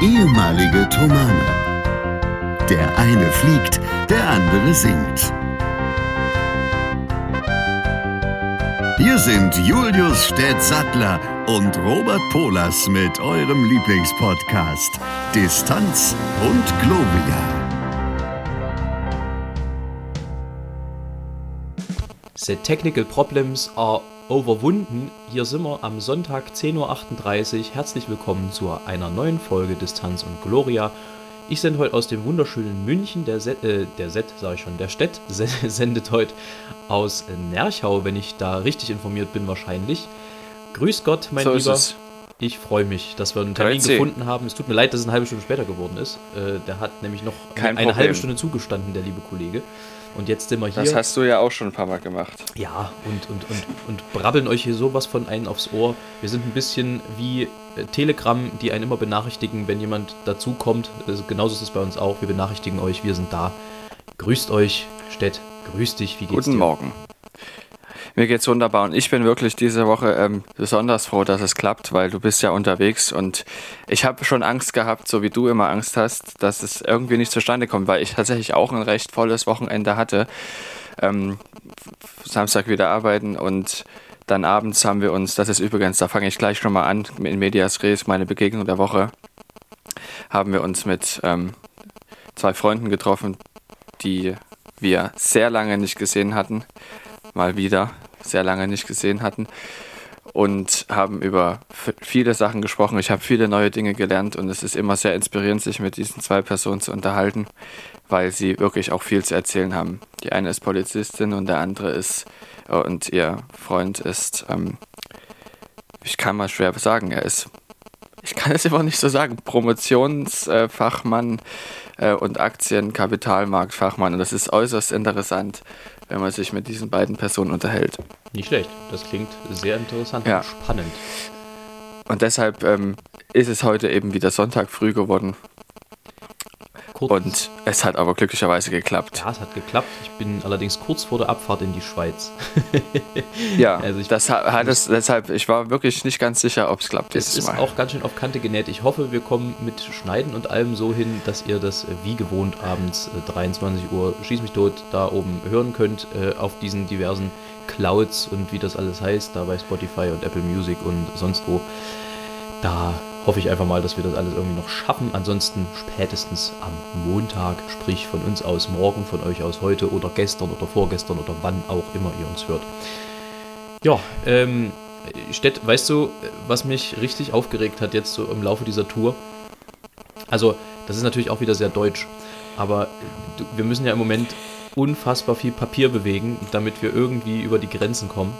ehemalige Tomane. Der eine fliegt, der andere singt. Hier sind Julius Städtsattler und Robert Polas mit eurem Lieblingspodcast Distanz und Globia. The technical problems are overwunden. Hier sind wir am Sonntag 10.38 Uhr. Herzlich willkommen zu einer neuen Folge Distanz und Gloria. Ich sende heute aus dem wunderschönen München. Der Set, äh, der Set sage ich schon, der Stett sendet heute aus Nerchau, wenn ich da richtig informiert bin wahrscheinlich. Grüß Gott, mein So Lieber. Ich freue mich, dass wir einen Termin Grüezi. gefunden haben. Es tut mir leid, dass es eine halbe Stunde später geworden ist. Äh, der hat nämlich noch Kein eine Problem. halbe Stunde zugestanden, der liebe Kollege. Und jetzt sind wir hier. Das hast du ja auch schon ein paar Mal gemacht. Ja, und, und, und, und brabbeln euch hier sowas von einen aufs Ohr. Wir sind ein bisschen wie äh, Telegram, die einen immer benachrichtigen, wenn jemand dazukommt. Also genauso ist es bei uns auch. Wir benachrichtigen euch, wir sind da. Grüßt euch, Stett. Grüß dich, wie geht's Guten dir? Morgen. Mir geht's wunderbar und ich bin wirklich diese Woche ähm, besonders froh, dass es klappt, weil du bist ja unterwegs und ich habe schon Angst gehabt, so wie du immer Angst hast, dass es irgendwie nicht zustande kommt, weil ich tatsächlich auch ein recht volles Wochenende hatte. Ähm, Samstag wieder arbeiten und dann abends haben wir uns, das ist übrigens, da fange ich gleich schon mal an, in Medias Res, meine Begegnung der Woche, haben wir uns mit ähm, zwei Freunden getroffen, die wir sehr lange nicht gesehen hatten, mal wieder sehr lange nicht gesehen hatten und haben über viele Sachen gesprochen. Ich habe viele neue Dinge gelernt und es ist immer sehr inspirierend, sich mit diesen zwei Personen zu unterhalten, weil sie wirklich auch viel zu erzählen haben. Die eine ist Polizistin und der andere ist äh, und ihr Freund ist, ähm, ich kann mal schwer sagen, er ist, ich kann es immer nicht so sagen, Promotionsfachmann äh, und Aktien-Kapitalmarktfachmann und das ist äußerst interessant, wenn man sich mit diesen beiden Personen unterhält. Nicht schlecht. Das klingt sehr interessant Ja. und spannend. Und deshalb ähm, ist es heute eben wieder Sonntag früh geworden Kurz, und es hat aber glücklicherweise geklappt. ja, es hat geklappt. Ich bin allerdings kurz vor der Abfahrt in die Schweiz. Ja, Also ich- das ha- hat es deshalb, ich war wirklich nicht ganz sicher, ob es klappt Es ist Mal. auch ganz schön auf Kante genäht. Ich hoffe, wir kommen mit Schneiden und allem so hin, dass ihr das äh, wie gewohnt abends äh, 23 Uhr Schieß mich tot da oben hören könnt äh, auf diesen diversen Clouds und wie das alles heißt, da bei Spotify und Apple Music und sonst wo. Da hoffe ich einfach mal, dass wir das alles irgendwie noch schaffen. Ansonsten spätestens am Montag, sprich von uns aus morgen, von euch aus heute oder gestern oder vorgestern oder wann auch immer ihr uns hört. Ja, ähm, Stett, weißt du, was mich richtig aufgeregt hat jetzt so im Laufe dieser Tour? Also, das ist natürlich auch wieder sehr deutsch, aber du, wir müssen ja im Moment unfassbar viel Papier bewegen, damit wir irgendwie über die Grenzen kommen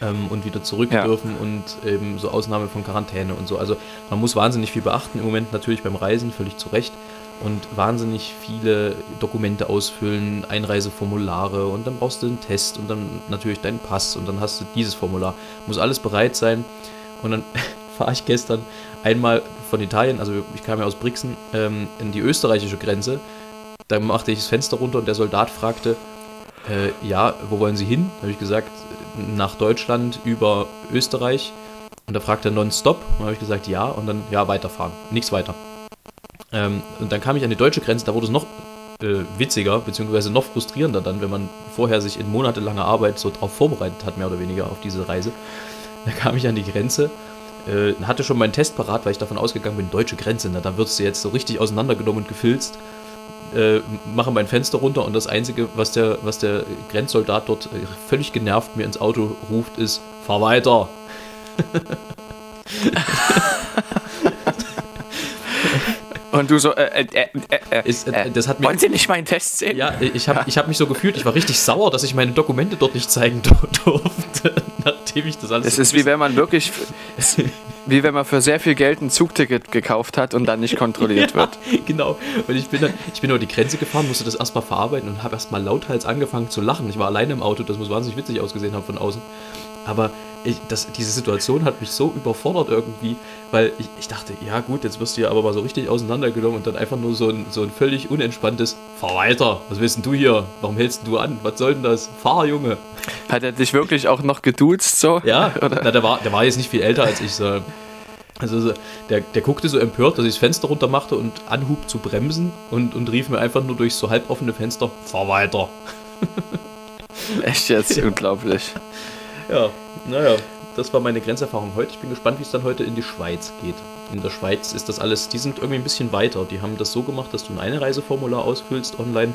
ähm, und wieder zurück Ja. dürfen und eben so Ausnahme von Quarantäne und so. Also, man muss wahnsinnig viel beachten im Moment natürlich beim Reisen, völlig zu Recht. Und wahnsinnig viele Dokumente ausfüllen, Einreiseformulare und dann brauchst du einen Test und dann natürlich deinen Pass und dann hast du dieses Formular. Muss alles bereit sein. Und dann fahre ich gestern einmal von Italien, also ich kam ja aus Brixen, ähm, in die österreichische Grenze. Da machte ich das Fenster runter und der Soldat fragte, äh, ja, wo wollen Sie hin? Da habe ich gesagt, nach Deutschland über Österreich. Und da fragte er nonstop. Und dann habe ich gesagt, ja. Und dann, ja, weiterfahren. Nichts weiter. Ähm, und dann kam ich an die deutsche Grenze, da wurde es noch äh, witziger, beziehungsweise noch frustrierender dann, wenn man vorher sich in monatelanger Arbeit so drauf vorbereitet hat, mehr oder weniger auf diese Reise. Da kam ich an die Grenze, äh, hatte schon meinen Test parat, weil ich davon ausgegangen bin, deutsche Grenze, na, da wirst du jetzt so richtig auseinandergenommen und gefilzt. Äh, mache mein Fenster runter und das Einzige, was der, was der Grenzsoldat dort äh, völlig genervt mir ins Auto ruft, ist, fahr weiter. Und du so, äh, äh, äh, äh, Ist, äh, äh, das hat mir wollen Sie nicht meinen Test sehen? Ja, ich habe ich hab mich so gefühlt, ich war richtig sauer, dass ich meine Dokumente dort nicht zeigen dur- durfte, nachdem ich das alles Es so ist wie wenn man wirklich, wie wenn man für sehr viel Geld ein Zugticket gekauft hat und dann nicht kontrolliert wird. Genau. Und ich bin dann, ich bin über die Grenze gefahren, musste das erstmal verarbeiten und habe erstmal lauthals angefangen zu lachen. Ich war alleine im Auto, das muss wahnsinnig witzig ausgesehen haben von außen. Aber ich, das, diese Situation hat mich so überfordert irgendwie, weil ich, ich dachte, ja gut, jetzt wirst du ja aber mal so richtig auseinandergenommen und dann einfach nur so ein, so ein völlig unentspanntes, fahr weiter, was willst denn du hier? Warum hältst du an? Was soll denn das? Fahr, Junge. Hat er dich wirklich auch noch geduzt so? Ja, Oder? na, der, war, der war jetzt nicht viel älter als ich. So. Also der, der guckte so empört, dass ich das Fenster runter machte und anhub zu bremsen und, und rief mir einfach nur durchs so halboffene Fenster, fahr weiter. Echt jetzt? Ja. Unglaublich. Ja, naja, das war meine Grenzerfahrung heute. Ich bin gespannt, wie es dann heute in die Schweiz geht. In der Schweiz ist das alles, die sind irgendwie ein bisschen weiter. Die haben das so gemacht, dass du ein Einreiseformular ausfüllst online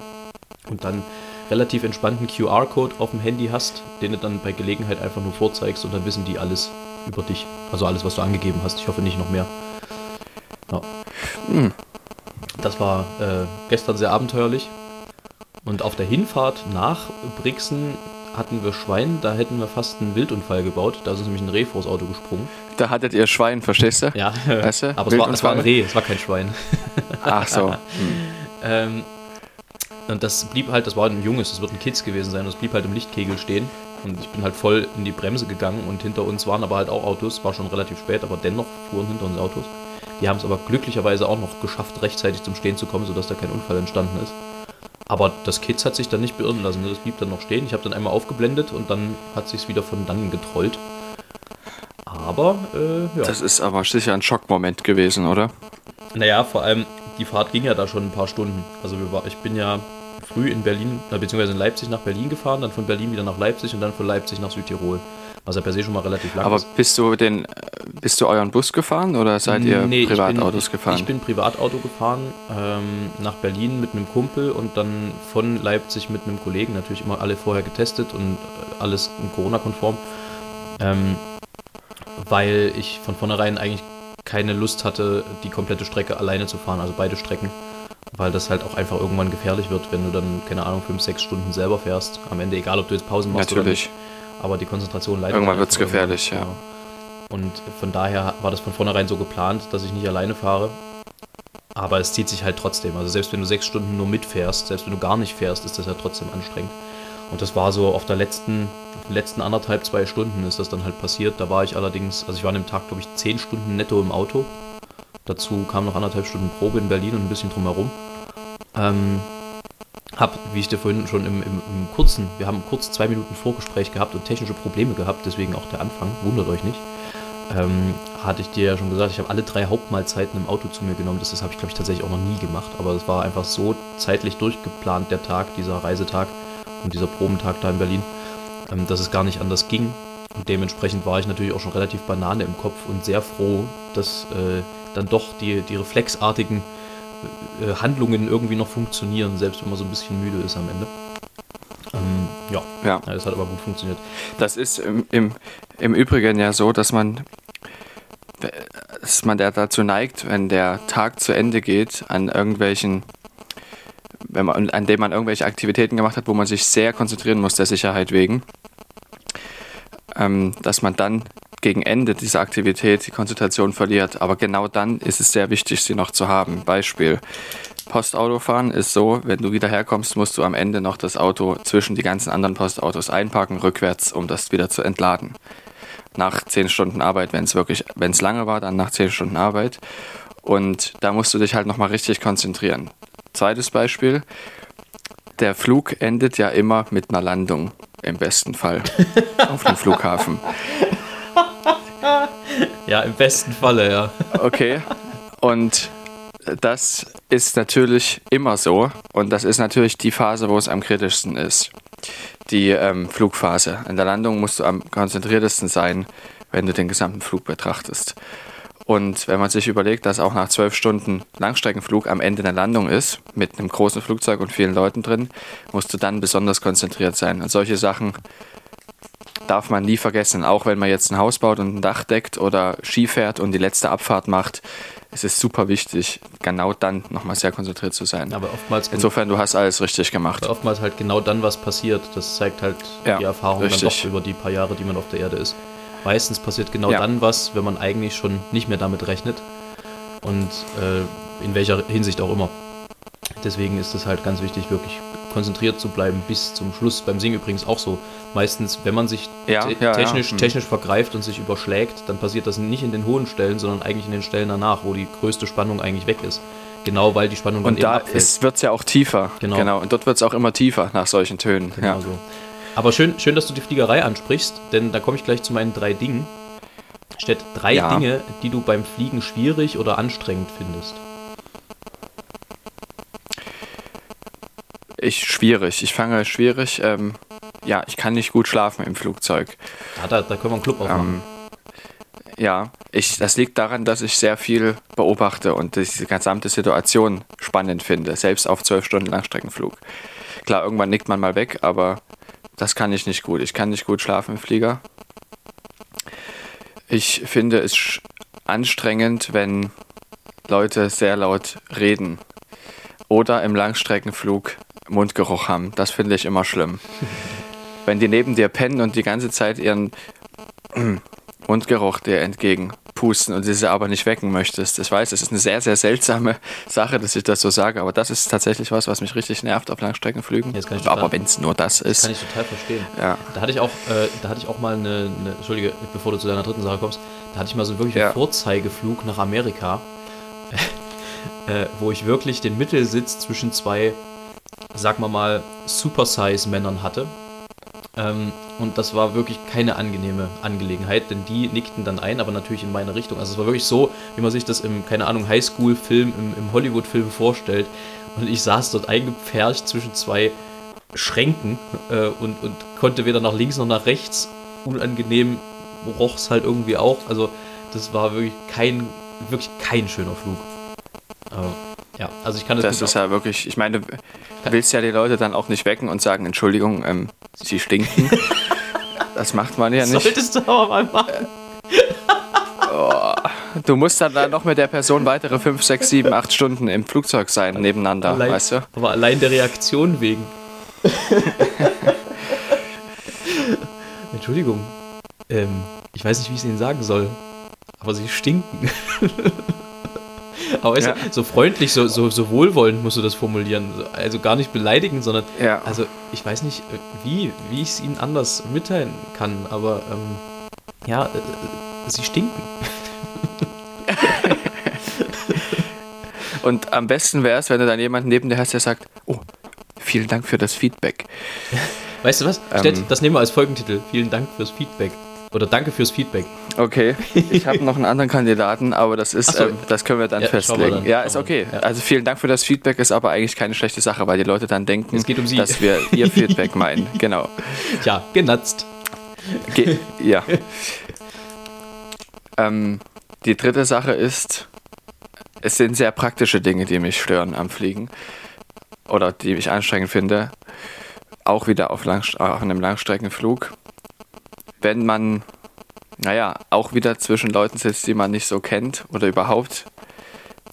und dann relativ entspannten QR-Code auf dem Handy hast, den du dann bei Gelegenheit einfach nur vorzeigst und dann wissen die alles über dich. Also alles, was du angegeben hast. Ich hoffe nicht noch mehr. Ja. Hm. Das war äh, gestern sehr abenteuerlich. Und auf der Hinfahrt nach Brixen hatten wir Schwein, da hätten wir fast einen Wildunfall gebaut. Da ist nämlich ein Reh vors Auto gesprungen. Da hattet ihr Schwein, verstehst du? Ja, weißt du? aber es war, es war, ein Reh, es war kein Schwein. Ach so. Hm. ähm, und das blieb halt, das war ein junges, das wird ein Kids gewesen sein, und es blieb halt im Lichtkegel stehen. Und ich bin halt voll in die Bremse gegangen und hinter uns waren aber halt auch Autos, war schon relativ spät, aber dennoch fuhren hinter uns Autos. Die haben es aber glücklicherweise auch noch geschafft, rechtzeitig zum Stehen zu kommen, sodass da kein Unfall entstanden ist. Aber das Kids hat sich dann nicht beirren lassen, ne? das blieb dann noch stehen. Ich habe dann einmal aufgeblendet und dann hat sich wieder von dann getrollt. Aber, äh, ja. Das ist aber sicher ein Schockmoment gewesen, oder? Naja, vor allem, die Fahrt ging ja da schon ein paar Stunden. Also wir war, ich bin ja früh in Berlin, beziehungsweise in Leipzig nach Berlin gefahren, dann von Berlin wieder nach Leipzig und dann von Leipzig nach Südtirol. Was ja per se schon mal relativ lang Aber ist. Aber bist du den, bist du euren Bus gefahren oder seid ihr nee, Privatautos ich bin, gefahren? Ich bin Privatauto gefahren ähm, nach Berlin mit einem Kumpel und dann von Leipzig mit einem Kollegen. Natürlich immer alle vorher getestet und alles Corona-konform. Ähm, weil ich von vornherein eigentlich keine Lust hatte, die komplette Strecke alleine zu fahren, also beide Strecken. Weil das halt auch einfach irgendwann gefährlich wird, wenn du dann, keine Ahnung, fünf, sechs Stunden selber fährst. Am Ende, egal ob du jetzt Pausen machst Natürlich. oder nicht aber die Konzentration leidet. Irgendwann wird es gefährlich, ja. Genau. Und von daher war das von vornherein so geplant, dass ich nicht alleine fahre. Aber es zieht sich halt trotzdem. Also selbst wenn du sechs Stunden nur mitfährst, selbst wenn du gar nicht fährst, ist das ja trotzdem anstrengend. Und das war so auf der letzten, auf den letzten anderthalb, zwei Stunden ist das dann halt passiert. Da war ich allerdings, also ich war an dem Tag, glaube ich, zehn Stunden netto im Auto. Dazu kam noch anderthalb Stunden Probe in Berlin und ein bisschen drumherum. Ähm, hab, wie ich dir vorhin schon im, im, im, kurzen, wir haben kurz zwei Minuten Vorgespräch gehabt und technische Probleme gehabt, deswegen auch der Anfang, wundert euch nicht. Ähm, hatte ich dir ja schon gesagt, ich habe alle drei Hauptmahlzeiten im Auto zu mir genommen. Das, das habe ich, glaube ich, tatsächlich auch noch nie gemacht. Aber es war einfach so zeitlich durchgeplant, der Tag, dieser Reisetag und dieser Probentag da in Berlin, ähm, dass es gar nicht anders ging. Und dementsprechend war ich natürlich auch schon relativ Banane im Kopf und sehr froh, dass äh, dann doch die, die reflexartigen äh, Handlungen irgendwie noch funktionieren, selbst wenn man so ein bisschen müde ist am Ende. Ähm, ja. ja, das hat aber gut funktioniert. Das ist im, im, im Übrigen ja so, dass man, dass man dazu neigt, wenn der Tag zu Ende geht, an irgendwelchen, wenn man, an dem man irgendwelche Aktivitäten gemacht hat, wo man sich sehr konzentrieren muss, der Sicherheit wegen, ähm, dass man dann gegen Ende dieser Aktivität die Konzentration verliert. Aber genau dann ist es sehr wichtig, sie noch zu haben. Beispiel. Postautofahren ist so, wenn du wieder herkommst, musst du am Ende noch das Auto zwischen die ganzen anderen Postautos einparken, rückwärts, um das wieder zu entladen. Nach 10 Stunden Arbeit, wenn es wirklich, wenn es lange war, dann nach 10 Stunden Arbeit. Und da musst du dich halt nochmal richtig konzentrieren. Zweites Beispiel. Der Flug endet ja immer mit einer Landung, im besten Fall, auf dem Flughafen. ja, im besten Falle, ja. Okay. Und das ist natürlich immer so. Und das ist natürlich die Phase, wo es am kritischsten ist. Die ähm, Flugphase. In der Landung musst du am konzentriertesten sein, wenn du den gesamten Flug betrachtest. Und wenn man sich überlegt, dass auch nach zwölf Stunden Langstreckenflug am Ende eine Landung ist, mit einem großen Flugzeug und vielen Leuten drin, musst du dann besonders konzentriert sein. Und solche Sachen darf man nie vergessen. Auch wenn man jetzt ein Haus baut und ein Dach deckt oder Ski fährt und die letzte Abfahrt macht, es ist super wichtig, genau dann nochmal sehr konzentriert zu sein. Aber oftmals. Insofern, du hast alles richtig gemacht. Aber oftmals halt genau dann, was passiert. Das zeigt halt ja, die Erfahrung richtig. dann doch über die paar Jahre, die man auf der Erde ist. Meistens passiert genau ja. dann was, wenn man eigentlich schon nicht mehr damit rechnet. Und äh, in welcher Hinsicht auch immer. Deswegen ist es halt ganz wichtig, wirklich konzentriert zu bleiben bis zum Schluss. Beim Singen übrigens auch so. Meistens, wenn man sich ja, te ja, technisch, ja. technisch vergreift und sich überschlägt, dann passiert das nicht in den hohen Stellen, sondern eigentlich in den Stellen danach, wo die größte Spannung eigentlich weg ist. Genau, weil die Spannung dann Und da wird es ja auch tiefer. Genau. genau. Und dort wird es auch immer tiefer nach solchen Tönen. Genau so. Aber schön, schön, dass du die Fliegerei ansprichst, denn da komme ich gleich zu meinen drei Dingen. Städt drei. Dinge, die du beim Fliegen schwierig oder anstrengend findest. Ich schwierig. Ich fange schwierig. Ähm, ja, ich kann nicht gut schlafen im Flugzeug. Ja, da, da können wir einen Club aufmachen. Ähm, ja, ich, das liegt daran, dass ich sehr viel beobachte und diese gesamte Situation spannend finde, selbst auf zwölf Stunden Langstreckenflug. Klar, irgendwann nickt man mal weg, aber das kann ich nicht gut. Ich kann nicht gut schlafen im Flieger. Ich finde es anstrengend, wenn Leute sehr laut reden oder im Langstreckenflug Mundgeruch haben. Das finde ich immer schlimm. Wenn die neben dir pennen und die ganze Zeit ihren Mundgeruch dir entgegenpusten und sie aber nicht wecken möchtest. Ich weiß, es ist eine sehr, sehr seltsame Sache, dass ich das so sage, aber das ist tatsächlich was, was mich richtig nervt auf Langstreckenflügen. Ja, das total- aber wenn es nur das ist. Kann ich total verstehen. Ja. Da hatte ich auch, äh, da hatte ich auch mal eine, eine, Entschuldige, bevor du zu deiner dritten Sache kommst, da hatte ich mal so wirklich einen Ja. Vorzeigeflug nach Amerika, äh, wo ich wirklich den Mittelsitz zwischen zwei, sag mal mal, Super-Size-Männern hatte. Ähm, und das war wirklich keine angenehme Angelegenheit, denn die nickten dann ein, aber natürlich in meine Richtung. Also es war wirklich so, wie man sich das im, keine Ahnung, Highschool-Film, im, im Hollywood-Film vorstellt. Und ich saß dort eingepfercht zwischen zwei Schränken äh, und, und konnte weder nach links noch nach rechts. Unangenehm roch es halt irgendwie auch. Also das war wirklich kein, wirklich kein schöner Flug. Äh, ja, also ich kann das, Das ist ja wirklich, ich meine, du willst ja die Leute dann auch nicht wecken und sagen, Entschuldigung, ähm, sie stinken. Das macht man ja nicht. Solltest du aber mal machen. Du musst dann, dann noch mit der Person weitere 5, 6, 7, 8 Stunden im Flugzeug sein, nebeneinander, Allein, weißt du? Aber allein der Reaktion wegen. Entschuldigung. Ähm, ich weiß nicht, wie ich es Ihnen sagen soll. Aber Sie stinken. aber Ja. so freundlich, so, so, so wohlwollend musst du das formulieren. Also gar nicht beleidigend, sondern. Ja. Also ich weiß nicht, wie, wie ich es Ihnen anders mitteilen kann, aber ähm, ja, äh, äh, Sie stinken. Und am besten wäre es, wenn du dann jemanden neben dir hast, der sagt, oh, vielen Dank für das Feedback. Weißt du was? Ähm. Stett, das nehmen wir als Folgentitel. Vielen Dank fürs Feedback. Oder danke fürs Feedback. Okay, ich habe noch einen anderen Kandidaten, aber das ist, so. ähm, das können wir dann Ja, schauen wir festlegen. dann, ja, ist okay. ja. Also vielen Dank für das Feedback, ist aber eigentlich keine schlechte Sache, weil die Leute dann denken, um dass wir ihr Feedback meinen. Genau. Tja, genatzt. Ge ja. ähm, die dritte Sache ist, es sind sehr praktische Dinge, die mich stören am Fliegen oder die ich anstrengend finde. Auch wieder auf, Langst auf einem Langstreckenflug. Wenn man, naja, auch wieder zwischen Leuten sitzt, die man nicht so kennt oder überhaupt,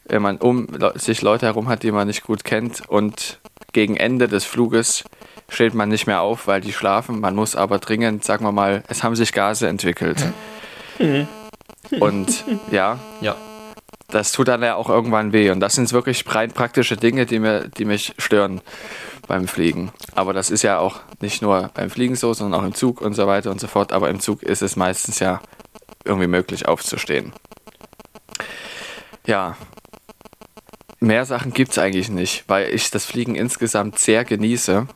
wenn man um sich Leute herum hat, die man nicht gut kennt und gegen Ende des Fluges steht man nicht mehr auf, weil die schlafen. Man muss aber dringend, sagen wir mal, es haben sich Gase entwickelt. Und ja, Ja. das tut dann ja auch irgendwann weh. Und das sind wirklich rein praktische Dinge, die, mir, die mich stören beim Fliegen. Aber das ist ja auch nicht nur beim Fliegen so, sondern auch im Zug und so weiter und so fort. Aber im Zug ist es meistens ja irgendwie möglich aufzustehen. Ja, mehr Sachen gibt es eigentlich nicht, weil ich das Fliegen insgesamt sehr genieße.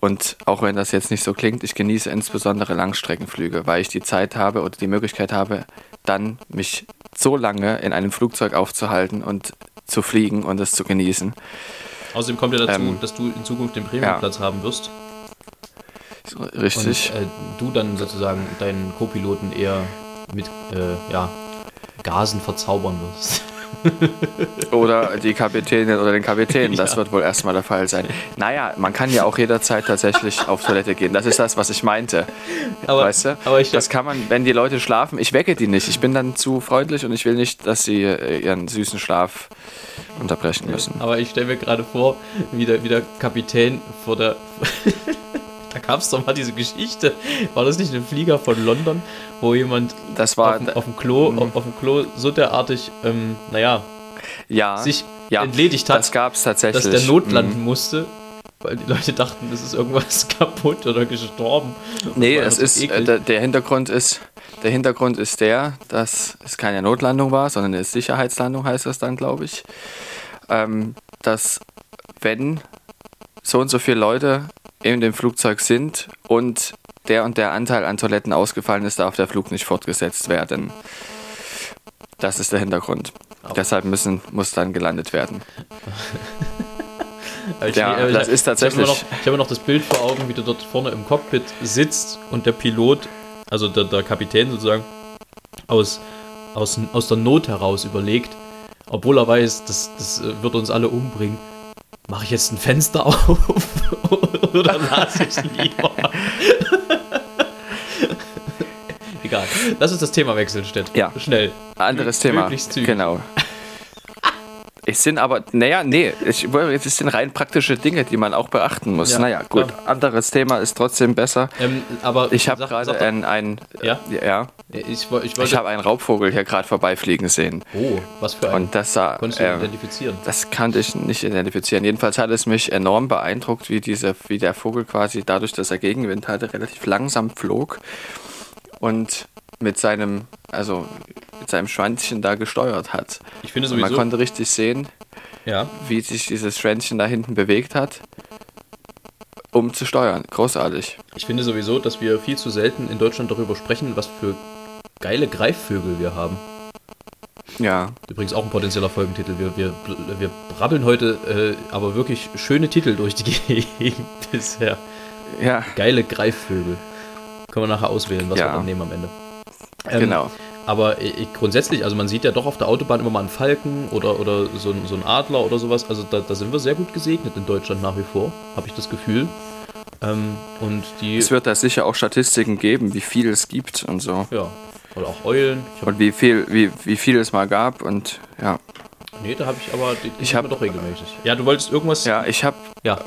Und auch wenn das jetzt nicht so klingt, ich genieße insbesondere Langstreckenflüge, weil ich die Zeit habe oder die Möglichkeit habe, dann mich so lange in einem Flugzeug aufzuhalten und zu fliegen und es zu genießen. Außerdem kommt ja dazu, Ähm, dass du in Zukunft den Premiumplatz haben wirst. Richtig. Und äh, du dann sozusagen deinen Co-Piloten eher mit äh, ja, Gasen verzaubern wirst. Oder die Kapitänin oder den Kapitän, das Ja. wird wohl erstmal der Fall sein. Naja, man kann ja auch jederzeit tatsächlich auf Toilette gehen. Das ist das, was ich meinte. Aber, weißt du? aber ich Das kann man, wenn die Leute schlafen, ich wecke die nicht. Ich bin dann zu freundlich und ich will nicht, dass sie äh, ihren süßen Schlaf unterbrechen müssen. Aber ich stelle mir gerade vor, wie der, wie der Kapitän vor der. da gab es doch mal diese Geschichte. War das nicht ein Flieger von London, wo jemand Das war, auf, dem- auf dem Klo, Mhm. auf, auf dem Klo so derartig, ähm, naja, ja, sich ja, entledigt hat, das gab es tatsächlich. dass der notlanden Mhm. musste, weil die Leute dachten, es ist irgendwas kaputt oder gestorben. Nee, es ist, äh, der Hintergrund ist, der Hintergrund ist der, dass es keine Notlandung war, sondern eine Sicherheitslandung heißt das dann, glaube ich. Ähm, dass wenn so und so viele Leute in dem Flugzeug sind und der und der Anteil an Toiletten ausgefallen ist, darf der Flug nicht fortgesetzt werden. Das ist der Hintergrund. Auch. Deshalb müssen, muss dann gelandet werden. Aber ich- Ja, äh, das ist tatsächlich- Ich habe immer, noch- ich immer noch das Bild vor Augen, wie du dort vorne im Cockpit sitzt und der Pilot, also der, der Kapitän sozusagen, aus, aus, aus der Not heraus überlegt, obwohl er weiß, das, das äh, wird uns alle umbringen. Mache ich jetzt ein Fenster auf oder lasse ich lieber? Egal. Lass uns das Thema wechseln, Stett. Ja. Schnell. Anderes Thema. Möglichst zügig. Genau. Es sind aber, naja, nee, ich, es sind rein praktische Dinge, die man auch beachten muss. Ja, naja, gut, klar. anderes Thema ist trotzdem besser. Ähm, aber Ich habe gerade sag doch- ein, ein, Ja? ja, Ich, ich ich habe einen Raubvogel hier gerade vorbeifliegen sehen. oh, was für ein. Und das sah, Konntest du äh, identifizieren? das kannte ich nicht identifizieren. Jedenfalls hat es mich enorm beeindruckt, wie, diese, wie der Vogel quasi dadurch, dass er Gegenwind hatte, relativ langsam flog und mit seinem, also mit seinem Schwänzchen da gesteuert hat. Ich finde Und man sowieso. konnte richtig sehen, ja. wie sich dieses Schwänzchen da hinten bewegt hat, um zu steuern. Großartig. Ich finde sowieso, dass wir viel zu selten in Deutschland darüber sprechen, was für geile Greifvögel wir haben. Ja, Übrigens auch ein potenzieller Folgentitel. Wir, wir, wir brabbeln heute äh, aber wirklich schöne Titel durch die Gegend bisher. ja, Geile Greifvögel. Können wir nachher auswählen, was Ja. wir dann nehmen am Ende. Ähm, genau. Aber ich, grundsätzlich, also man sieht ja doch auf der Autobahn immer mal einen Falken oder, oder so, ein- so einen Adler oder sowas. Also da, da sind wir sehr gut gesegnet in Deutschland nach wie vor, habe ich das Gefühl. Ähm, und die, Es wird da sicher auch Statistiken geben, wie viel es gibt und so. ja, oder auch Eulen. Und wie viel, wie, wie viel es mal gab und ja. nee, da habe ich aber, die, die Ich sieht hab- man doch regelmäßig. Ja, du wolltest irgendwas, Ja, ich habe ja,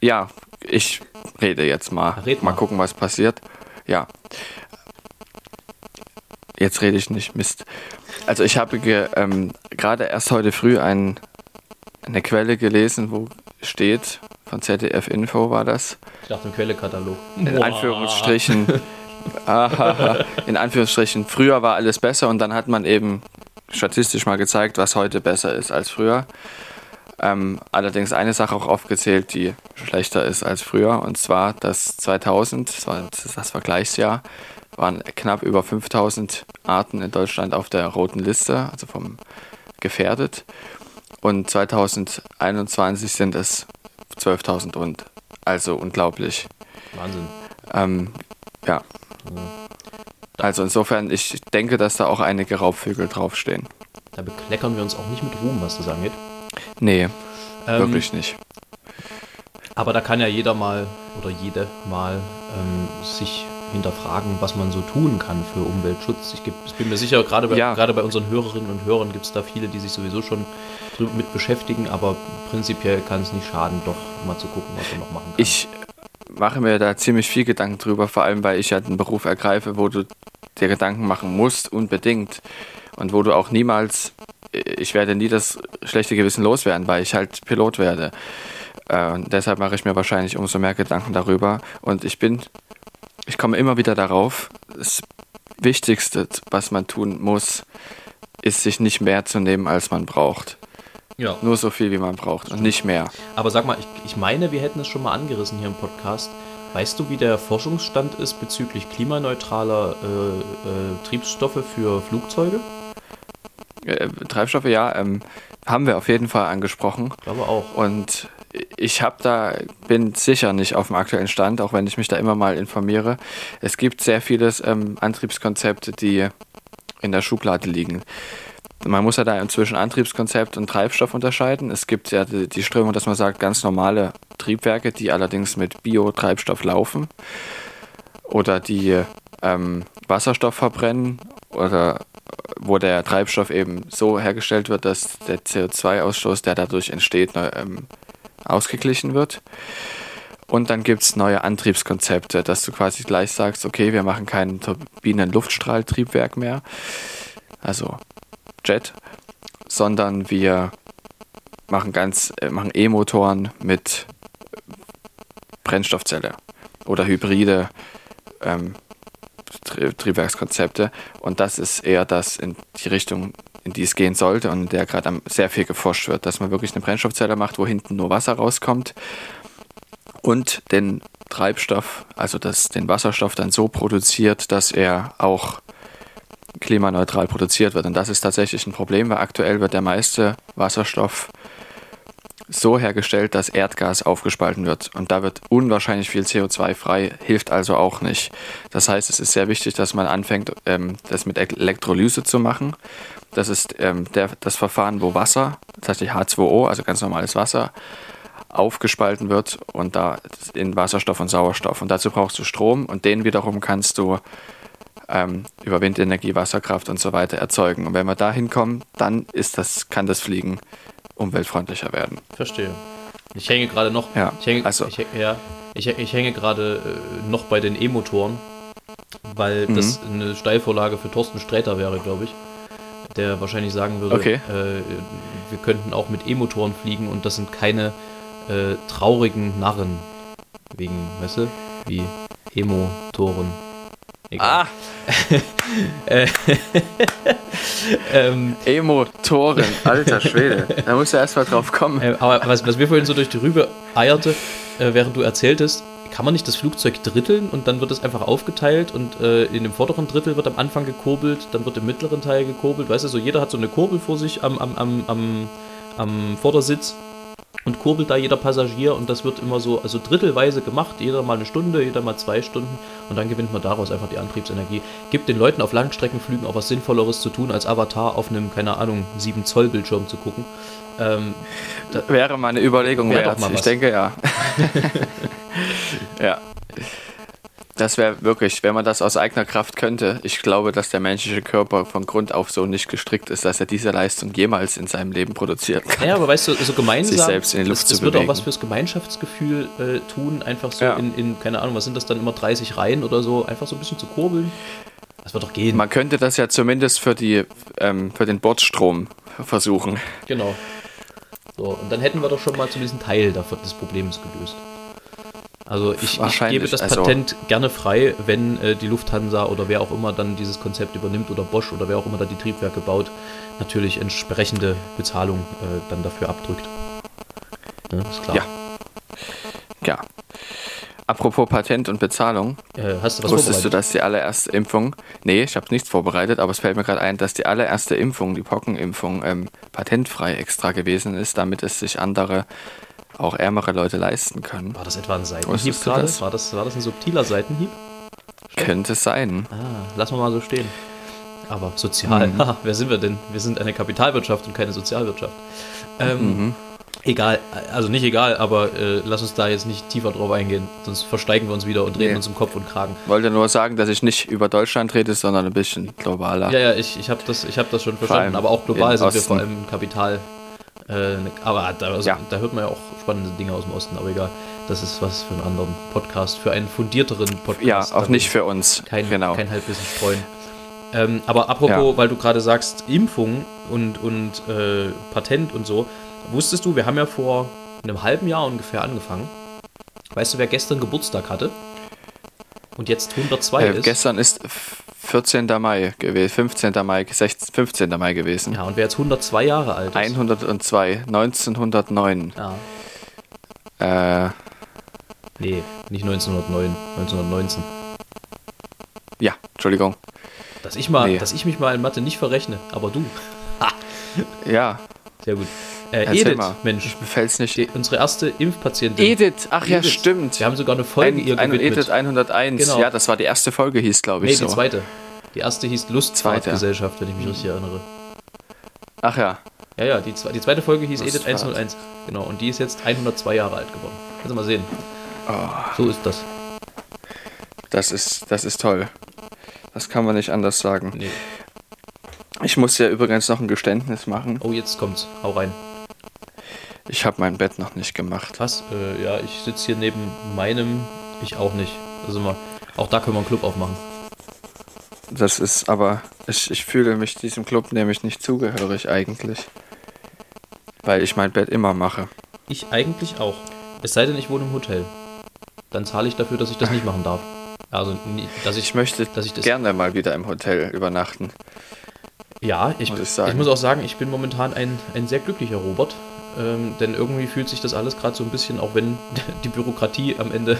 Ja, ich rede jetzt mal. Red mal mal. gucken, was passiert. Ja. Jetzt rede ich nicht, Mist. Also ich habe ge- ähm, gerade erst heute früh ein, eine Quelle gelesen, wo steht, von ZDF Info war das, ich dachte im Quellekatalog. in Anführungsstrichen, Ahaha, in Anführungsstrichen, früher war alles besser und dann hat man eben statistisch mal gezeigt, was heute besser ist als früher. Ähm, allerdings eine Sache auch aufgezählt, die schlechter ist als früher, und zwar das 2000, das war das Vergleichsjahr, waren knapp über 5000 Arten in Deutschland auf der roten Liste, also vom gefährdet. Und 2021 sind es 12.000 und also unglaublich. Wahnsinn. Ähm, ja. Also insofern, ich denke, dass da auch einige Raubvögel draufstehen. Da bekleckern wir uns auch nicht mit Ruhm, was das angeht. Nee, Ähm, wirklich nicht. Aber da kann ja jeder mal oder jede mal ähm, sich hinterfragen, was man so tun kann für Umweltschutz. Ich, ich bin mir sicher, gerade bei, Ja. gerade bei unseren Hörerinnen und Hörern gibt es da viele, die sich sowieso schon mit beschäftigen, aber prinzipiell kann es nicht schaden, doch mal zu gucken, was man noch machen kann. Ich mache mir da ziemlich viel Gedanken drüber, vor allem weil ich ja einen Beruf ergreife, wo du dir Gedanken machen musst, unbedingt. Und wo du auch niemals, ich werde nie das schlechte Gewissen loswerden, weil ich halt Pilot werde. Äh, und deshalb mache ich mir wahrscheinlich umso mehr Gedanken darüber. Und ich bin, ich komme immer wieder darauf, das Wichtigste, was man tun muss, ist sich nicht mehr zu nehmen, als man braucht. ja. Nur so viel, wie man braucht und nicht mehr. Aber sag mal, ich, ich meine, wir hätten es schon mal angerissen hier im Podcast. Weißt du, wie der Forschungsstand ist bezüglich klimaneutraler äh, äh, Triebstoffe für Flugzeuge? Äh, Treibstoffe, ja, ähm, haben wir auf jeden Fall angesprochen. Ich glaube auch. Und ich habe da, bin sicher nicht auf dem aktuellen Stand, auch wenn ich mich da immer mal informiere. Es gibt sehr viele ähm, Antriebskonzepte, die in der Schublade liegen. Man muss ja da zwischen Antriebskonzept und Treibstoff unterscheiden. Es gibt ja die, Strömung, dass man sagt, ganz normale Triebwerke, die allerdings mit Biotreibstoff laufen oder die ähm, Wasserstoff verbrennen oder wo der Treibstoff eben so hergestellt wird, dass der CO2-Ausstoß, der dadurch entsteht, neu, ähm, ausgeglichen wird. Und dann gibt es neue Antriebskonzepte, dass du quasi gleich sagst, okay, wir machen kein Turbinen-Luftstrahltriebwerk mehr, also Jet, sondern wir machen ganz, äh, machen E-Motoren mit Brennstoffzelle oder hybride ähm, Tri Triebwerkskonzepte. Und das ist eher das in die Richtung, in die es gehen sollte und in der gerade sehr viel geforscht wird, dass man wirklich eine Brennstoffzelle macht, wo hinten nur Wasser rauskommt und den Treibstoff, also das, den Wasserstoff dann so produziert, dass er auch klimaneutral produziert wird. Und das ist tatsächlich ein Problem, weil aktuell wird der meiste Wasserstoff so hergestellt, dass Erdgas aufgespalten wird. Und da wird unwahrscheinlich viel CO2 frei, hilft also auch nicht. Das heißt, es ist sehr wichtig, dass man anfängt, ähm, das mit Elektrolyse zu machen. Das ist ähm, der, das Verfahren, wo Wasser, tatsächlich H2O, also ganz normales Wasser, aufgespalten wird und da in Wasserstoff und Sauerstoff. Und dazu brauchst du Strom und den wiederum kannst du ähm, über Windenergie, Wasserkraft und so weiter erzeugen. Und wenn wir da hinkommen, dann ist das, kann das Fliegen umweltfreundlicher werden. Verstehe. Ich hänge gerade noch. Ja, ich hänge, also- ich, ja, ich, ich hänge gerade äh, noch bei den E-Motoren, weil Mhm. das eine Steilvorlage für Thorsten Sträter wäre, glaube ich. Der wahrscheinlich sagen würde, Okay. äh, wir könnten auch mit E-Motoren fliegen und das sind keine äh, traurigen Narren. Wegen, weißt du, wie E-Motoren. Ah, Ähm, E-Motoren, alter Schwede. Da musst du erst mal drauf kommen. Äh, aber was, was mir vorhin so durch die Rübe eierte, äh, während du erzähltest, kann man nicht das Flugzeug dritteln und dann wird es einfach aufgeteilt und äh, in dem vorderen Drittel wird am Anfang gekurbelt, dann wird im mittleren Teil gekurbelt, weißt du, so jeder hat so eine Kurbel vor sich am, am, am, am, am Vordersitz und kurbelt da jeder Passagier und das wird immer so, also drittelweise gemacht, jeder mal eine Stunde, jeder mal zwei Stunden und dann gewinnt man daraus einfach die Antriebsenergie. Gibt den Leuten auf Langstreckenflügen auch was Sinnvolleres zu tun, als Avatar auf einem, keine Ahnung, 7 Zoll Bildschirm zu gucken. Ähm, Wäre mal eine Überlegung Wär wert. mal Ich denke ja. ja. Das wäre wirklich, wenn man das aus eigener Kraft könnte, ich glaube, dass der menschliche Körper von Grund auf so nicht gestrickt ist, dass er diese Leistung jemals in seinem Leben produzieren kann. Ja, aber weißt du, so gemeinsam, Sich selbst in die Luft das, zu das wird auch bewegen. was fürs Gemeinschaftsgefühl äh, tun, einfach so Ja. in, in, keine Ahnung, was sind das dann immer 30 Reihen oder so, einfach so ein bisschen zu kurbeln. Das wird doch gehen. Man könnte das ja zumindest für, die, ähm, für den Bordstrom versuchen. Genau. So, und dann hätten wir doch schon mal zumindest einen Teil davon, des Problems gelöst. Also ich, ich gebe das also- Patent gerne frei, wenn äh, die Lufthansa oder wer auch immer dann dieses Konzept übernimmt oder Bosch oder wer auch immer da die Triebwerke baut, natürlich entsprechende Bezahlung äh, dann dafür abdrückt. Ne, ist klar. Ja. Ja. Apropos Patent und Bezahlung, Äh, hast du was wusstest du, dass die allererste Impfung, nee, ich habe nichts vorbereitet, aber es fällt mir gerade ein, dass die allererste Impfung, die Pockenimpfung, ähm, patentfrei extra gewesen ist, damit es sich andere, auch ärmere Leute leisten können. War das etwa ein Seitenhieb gerade? das? War das, war das ein subtiler Seitenhieb? Könnte sein. Ah, lassen wir mal so stehen. Aber sozial, Mhm. wer sind wir denn? Wir sind eine Kapitalwirtschaft und keine Sozialwirtschaft. Ähm, Mhm. Egal, also nicht egal, aber äh, lass uns da jetzt nicht tiefer drauf eingehen, sonst versteigen wir uns wieder und drehen Nee. uns im Kopf und Kragen. Wollte nur sagen, dass ich nicht über Deutschland rede, sondern ein bisschen globaler. Ja, ja, ich, ich habe das, ich hab das schon verstanden, aber auch global sind wir Osten. vor allem im Kapital. Äh, aber da, also, Ja. da hört man ja auch spannende Dinge aus dem Osten, aber egal. Das ist was für einen anderen Podcast, für einen fundierteren Podcast. Ja, auch nicht ich- für uns. kein, genau. kein Halbwissen streuen. Ähm, aber apropos, Ja. weil du gerade sagst, Impfung und, und äh, Patent und so, wusstest du, wir haben ja vor einem halben Jahr ungefähr angefangen. Weißt du, wer gestern Geburtstag hatte? Und jetzt 102 äh, ist? gestern ist 14. Mai gewesen, 15. Mai, 16, 15. Mai gewesen. Ja, und wer jetzt 102 Jahre alt ist? 102, 1909. Ja, Äh, nee, nicht 1909, 1919. ja, Entschuldigung. Dass ich, mal, Nee. dass ich mich mal in Mathe nicht verrechne, aber du. Ja, Sehr gut. Äh, erzähl Edith, mal. Mensch, Mir fällt's nicht. die, unsere erste Impfpatientin. Edith, ach ja, Edith. stimmt. Wir haben sogar eine Folge Ein, ihr ein, gewidmet. Edith 101. Genau. Ja, das war die erste Folge, hieß, glaube ich, Nee, so. die zweite. Die erste hieß Lustfahrtgesellschaft, wenn ich mich richtig erinnere. Ach ja. Ja, ja, die, die zweite Folge hieß Edith Lustfahrt. 101. Genau, und die ist jetzt 102 Jahre alt geworden. Kannst du mal sehen. Oh, So ist das. das ist, das ist toll. Das kann man nicht anders sagen. Nee. Ich muss ja übrigens noch ein Geständnis machen. Oh, jetzt kommt's. Hau rein. Ich habe mein Bett noch nicht gemacht. Was? Äh, ja, ich sitze hier neben meinem. Ich auch nicht. Also mal. Auch da können wir einen Club aufmachen. Das ist aber, ich, ich fühle mich diesem Club nämlich nicht zugehörig eigentlich. Weil ich mein Bett immer mache. Ich eigentlich auch. Es sei denn, ich wohne im Hotel. Dann zahle ich dafür, dass ich das nicht machen darf. Also, dass ich. Ich möchte dass ich das gerne mal wieder im Hotel übernachten. Ja, ich, muss ich ich, muss auch sagen, ich bin momentan ein, ein sehr glücklicher Robert. ähm, denn irgendwie fühlt sich das alles gerade so ein bisschen, auch wenn die Bürokratie am Ende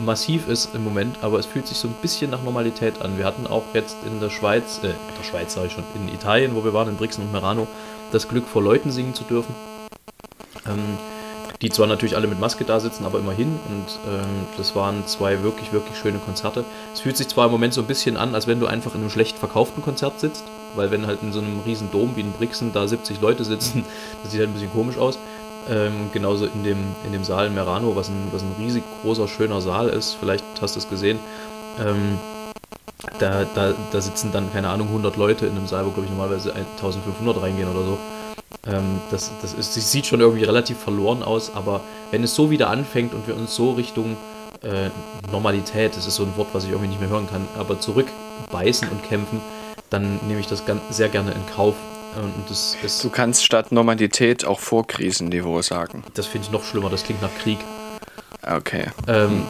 massiv ist im Moment, aber es fühlt sich so ein bisschen nach Normalität an. Wir hatten auch jetzt in der Schweiz, äh, in der Schweiz sage ich schon, in Italien, wo wir waren, in Brixen und Merano, das Glück vor Leuten singen zu dürfen. Ähm, die zwar natürlich alle mit Maske da sitzen, aber immerhin. Und ähm, das waren zwei wirklich, wirklich schöne Konzerte. Es fühlt sich zwar im Moment so ein bisschen an, als wenn du einfach in einem schlecht verkauften Konzert sitzt, weil wenn halt in so einem riesen Dom wie in Brixen da 70 Leute sitzen, das sieht halt ein bisschen komisch aus. Ähm, genauso in dem, in dem Saal in Merano, was ein, was ein riesig großer, schöner Saal ist. Vielleicht hast du es gesehen. Ähm, da, da, da sitzen dann, keine Ahnung, 100 Leute in einem Saal, wo, glaube ich, normalerweise 1500 reingehen oder so. Ähm, das, das, ist, das sieht schon irgendwie relativ verloren aus, aber wenn es so wieder anfängt und wir uns so Richtung äh, Normalität, das ist so ein Wort, was ich irgendwie nicht mehr hören kann, aber zurückbeißen und kämpfen, dann nehme ich das sehr gerne in Kauf. Und das ist, du kannst statt Normalität auch Vorkrisenniveau sagen. Das finde ich noch schlimmer, das klingt nach Krieg. Okay. Ähm, hm.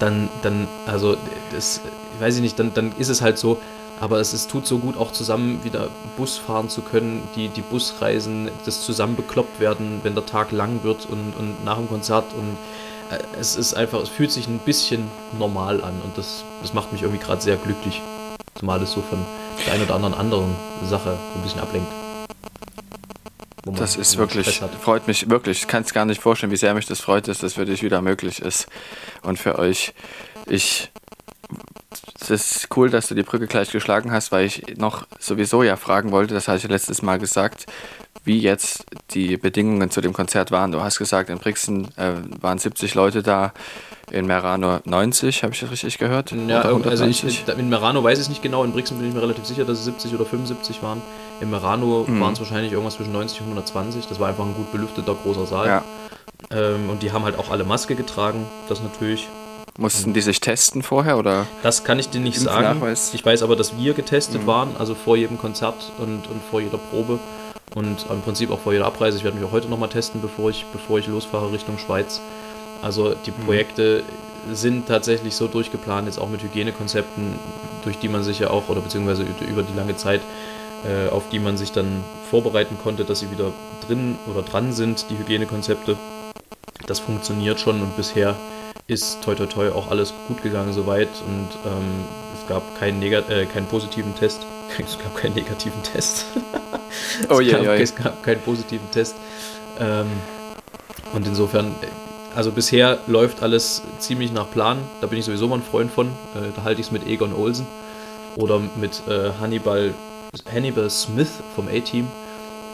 Dann, dann, also, das, weiß ich nicht, dann, dann ist es halt so, aber es, es tut so gut, auch zusammen wieder Bus fahren zu können, die, die Busreisen, das zusammen bekloppt werden, wenn der Tag lang wird und, und nach dem Konzert und äh, es ist einfach, es fühlt sich ein bisschen normal an und das, das macht mich irgendwie gerade sehr glücklich. Zumal es so von der einen oder anderen anderen Sache so ein bisschen ablenkt. Das ist wirklich, freut mich wirklich. Ich kann es gar nicht vorstellen, wie sehr mich das freut, dass das für dich wieder möglich ist. Und für euch. Ich es ist cool, dass du die Brücke gleich geschlagen hast, weil ich noch sowieso ja fragen wollte, das habe ich letztes Mal gesagt, wie jetzt die Bedingungen zu dem Konzert waren. Du hast gesagt, in Brixen äh, waren 70 Leute da, in Merano 90, habe ich das richtig gehört? Ja, also ich, in Merano weiß ich es nicht genau, in Brixen bin ich mir relativ sicher, dass es 70 oder 75 waren. In Merano mhm. waren es wahrscheinlich irgendwas zwischen 90 und 120. Das war einfach ein gut belüfteter großer Saal. Ja. Ähm, und die haben halt auch alle Maske getragen, das natürlich. Mussten die sich testen vorher oder? Das kann ich dir nicht sagen. Ich weiß aber, dass wir getestet mhm. waren, also vor jedem Konzert und, und vor jeder Probe und im Prinzip auch vor jeder Abreise. Ich werde mich auch heute nochmal testen, bevor ich, bevor ich losfahre Richtung Schweiz. Also die mhm. Projekte mhm. sind tatsächlich so durchgeplant, jetzt auch mit Hygienekonzepten, durch die man sich ja auch, oder beziehungsweise über die lange Zeit, äh, auf die man sich dann vorbereiten konnte, dass sie wieder drin oder dran sind, die Hygienekonzepte. Das funktioniert schon und bisher ist toi toi toi auch alles gut gegangen soweit und ähm, es gab keinen, Negat äh, keinen positiven Test. Es gab keinen negativen Test. oh je, gab, es gab keinen positiven Test. Ähm, und insofern, also bisher läuft alles ziemlich nach Plan. Da bin ich sowieso mal ein Freund von. Äh, da halte ich es mit Egon Olsen oder mit äh, Hannibal, Hannibal Smith vom A-Team.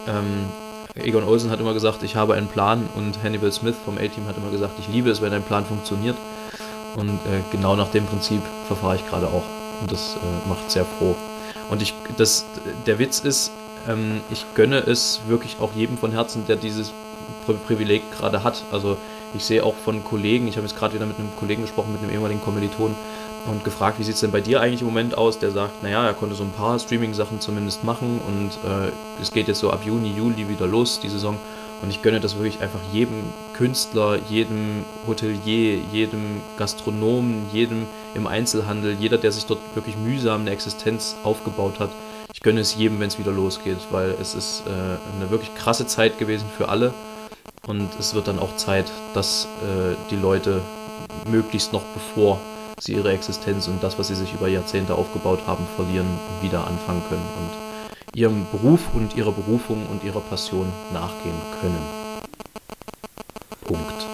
Ähm, Egon Olsen hat immer gesagt, ich habe einen Plan und Hannibal Smith vom A-Team hat immer gesagt, ich liebe es, wenn ein Plan funktioniert. Und äh, genau nach dem Prinzip verfahre ich gerade auch. Und das äh, macht sehr froh. Und ich, das, der Witz ist, ähm, ich gönne es wirklich auch jedem von Herzen, der dieses Privileg gerade hat. Also ich sehe auch von Kollegen, ich habe jetzt gerade wieder mit einem Kollegen gesprochen, mit einem ehemaligen Kommiliton, und gefragt, wie sieht es denn bei dir eigentlich im Moment aus? Der sagt, naja, er konnte so ein paar Streaming-Sachen zumindest machen und äh, es geht jetzt so ab Juni, Juli wieder los, die Saison. Und ich gönne das wirklich einfach jedem Künstler, jedem Hotelier, jedem Gastronomen, jedem im Einzelhandel, jeder, der sich dort wirklich mühsam eine Existenz aufgebaut hat. Ich gönne es jedem, wenn es wieder losgeht, weil es ist äh, eine wirklich krasse Zeit gewesen für alle. Und es wird dann auch Zeit, dass äh, die Leute möglichst noch bevor sie ihre Existenz und das, was sie sich über Jahrzehnte aufgebaut haben, verlieren, wieder anfangen können und ihrem Beruf und ihrer Berufung und ihrer Passion nachgehen können. Punkt.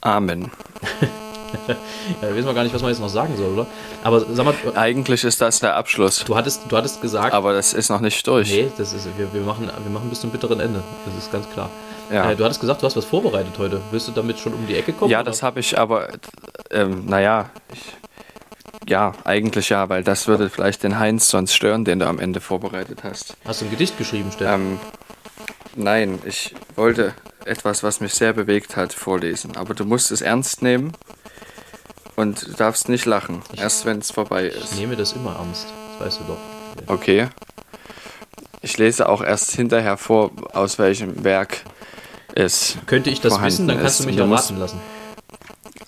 Amen. ja, wissen wir gar nicht, was man jetzt noch sagen soll, oder? Aber sag mal. Eigentlich ist das der Abschluss. Du hattest, du hattest gesagt. Aber das ist noch nicht durch. Nee, das ist, wir, wir, machen, wir machen bis zum bitteren Ende. Das ist ganz klar. Ja. Äh, du hattest gesagt, du hast was vorbereitet heute. Willst du damit schon um die Ecke kommen? Ja, oder? das habe ich, aber ähm, naja, ja, eigentlich ja, weil das würde vielleicht den Heinz sonst stören, den du am Ende vorbereitet hast. Hast du ein Gedicht geschrieben, Stefan? Ähm, nein, ich wollte etwas, was mich sehr bewegt hat, vorlesen. Aber du musst es ernst nehmen und du darfst nicht lachen, ich, erst wenn es vorbei ist. Ich nehme das immer ernst, das weißt du doch. Okay. Ich lese auch erst hinterher vor, aus welchem Werk es Könnte ich das wissen, dann kannst du mich erraten lassen.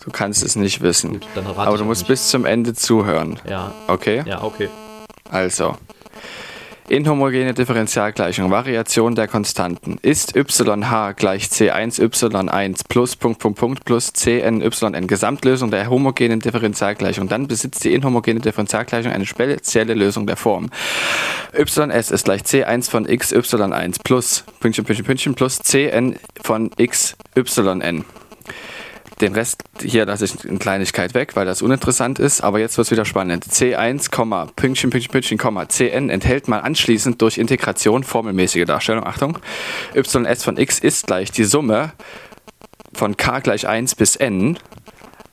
Du kannst es nicht wissen. Gut, dann Aber du musst nicht. bis zum Ende zuhören. Ja. Okay? Ja, okay. Also. Inhomogene Differentialgleichung, Variation der Konstanten. Ist yh gleich c1 y1 plus Punkt, Punkt, Punkt plus cn yn Gesamtlösung der homogenen Differentialgleichung. Dann besitzt die inhomogene Differentialgleichung eine spezielle Lösung der Form. ys ist gleich c1 von x y1 plus Pünktchen, Pünktchen, Pünktchen plus cn von x yn. Den Rest hier lasse ich in Kleinigkeit weg, weil das uninteressant ist. Aber jetzt wird es wieder spannend. C1, Pünktchen, Pünktchen, Pünktchen, Cn enthält man anschließend durch Integration formelmäßige Darstellung. Achtung. ys von x ist gleich die Summe von k gleich 1 bis n.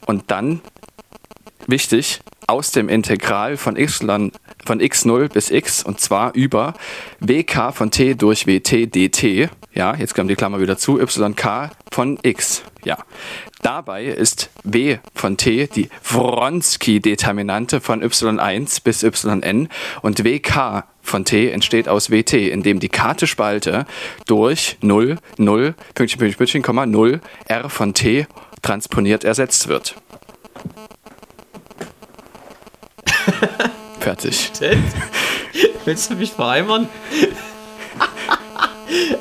Und dann, wichtig, aus dem Integral von y von x0 bis x und zwar über wk von t durch wt dt. Ja, jetzt kommt die Klammer wieder zu, yk von x. Ja, Dabei ist w von t die Wronski-Determinante von y1 bis yn und wk von t entsteht aus wt, indem die karte Spalte durch 0, 0, Pünktchen, Pünktchen, Pünktchen, 0, r von t transponiert ersetzt wird. Fertig. Willst du mich verheimern?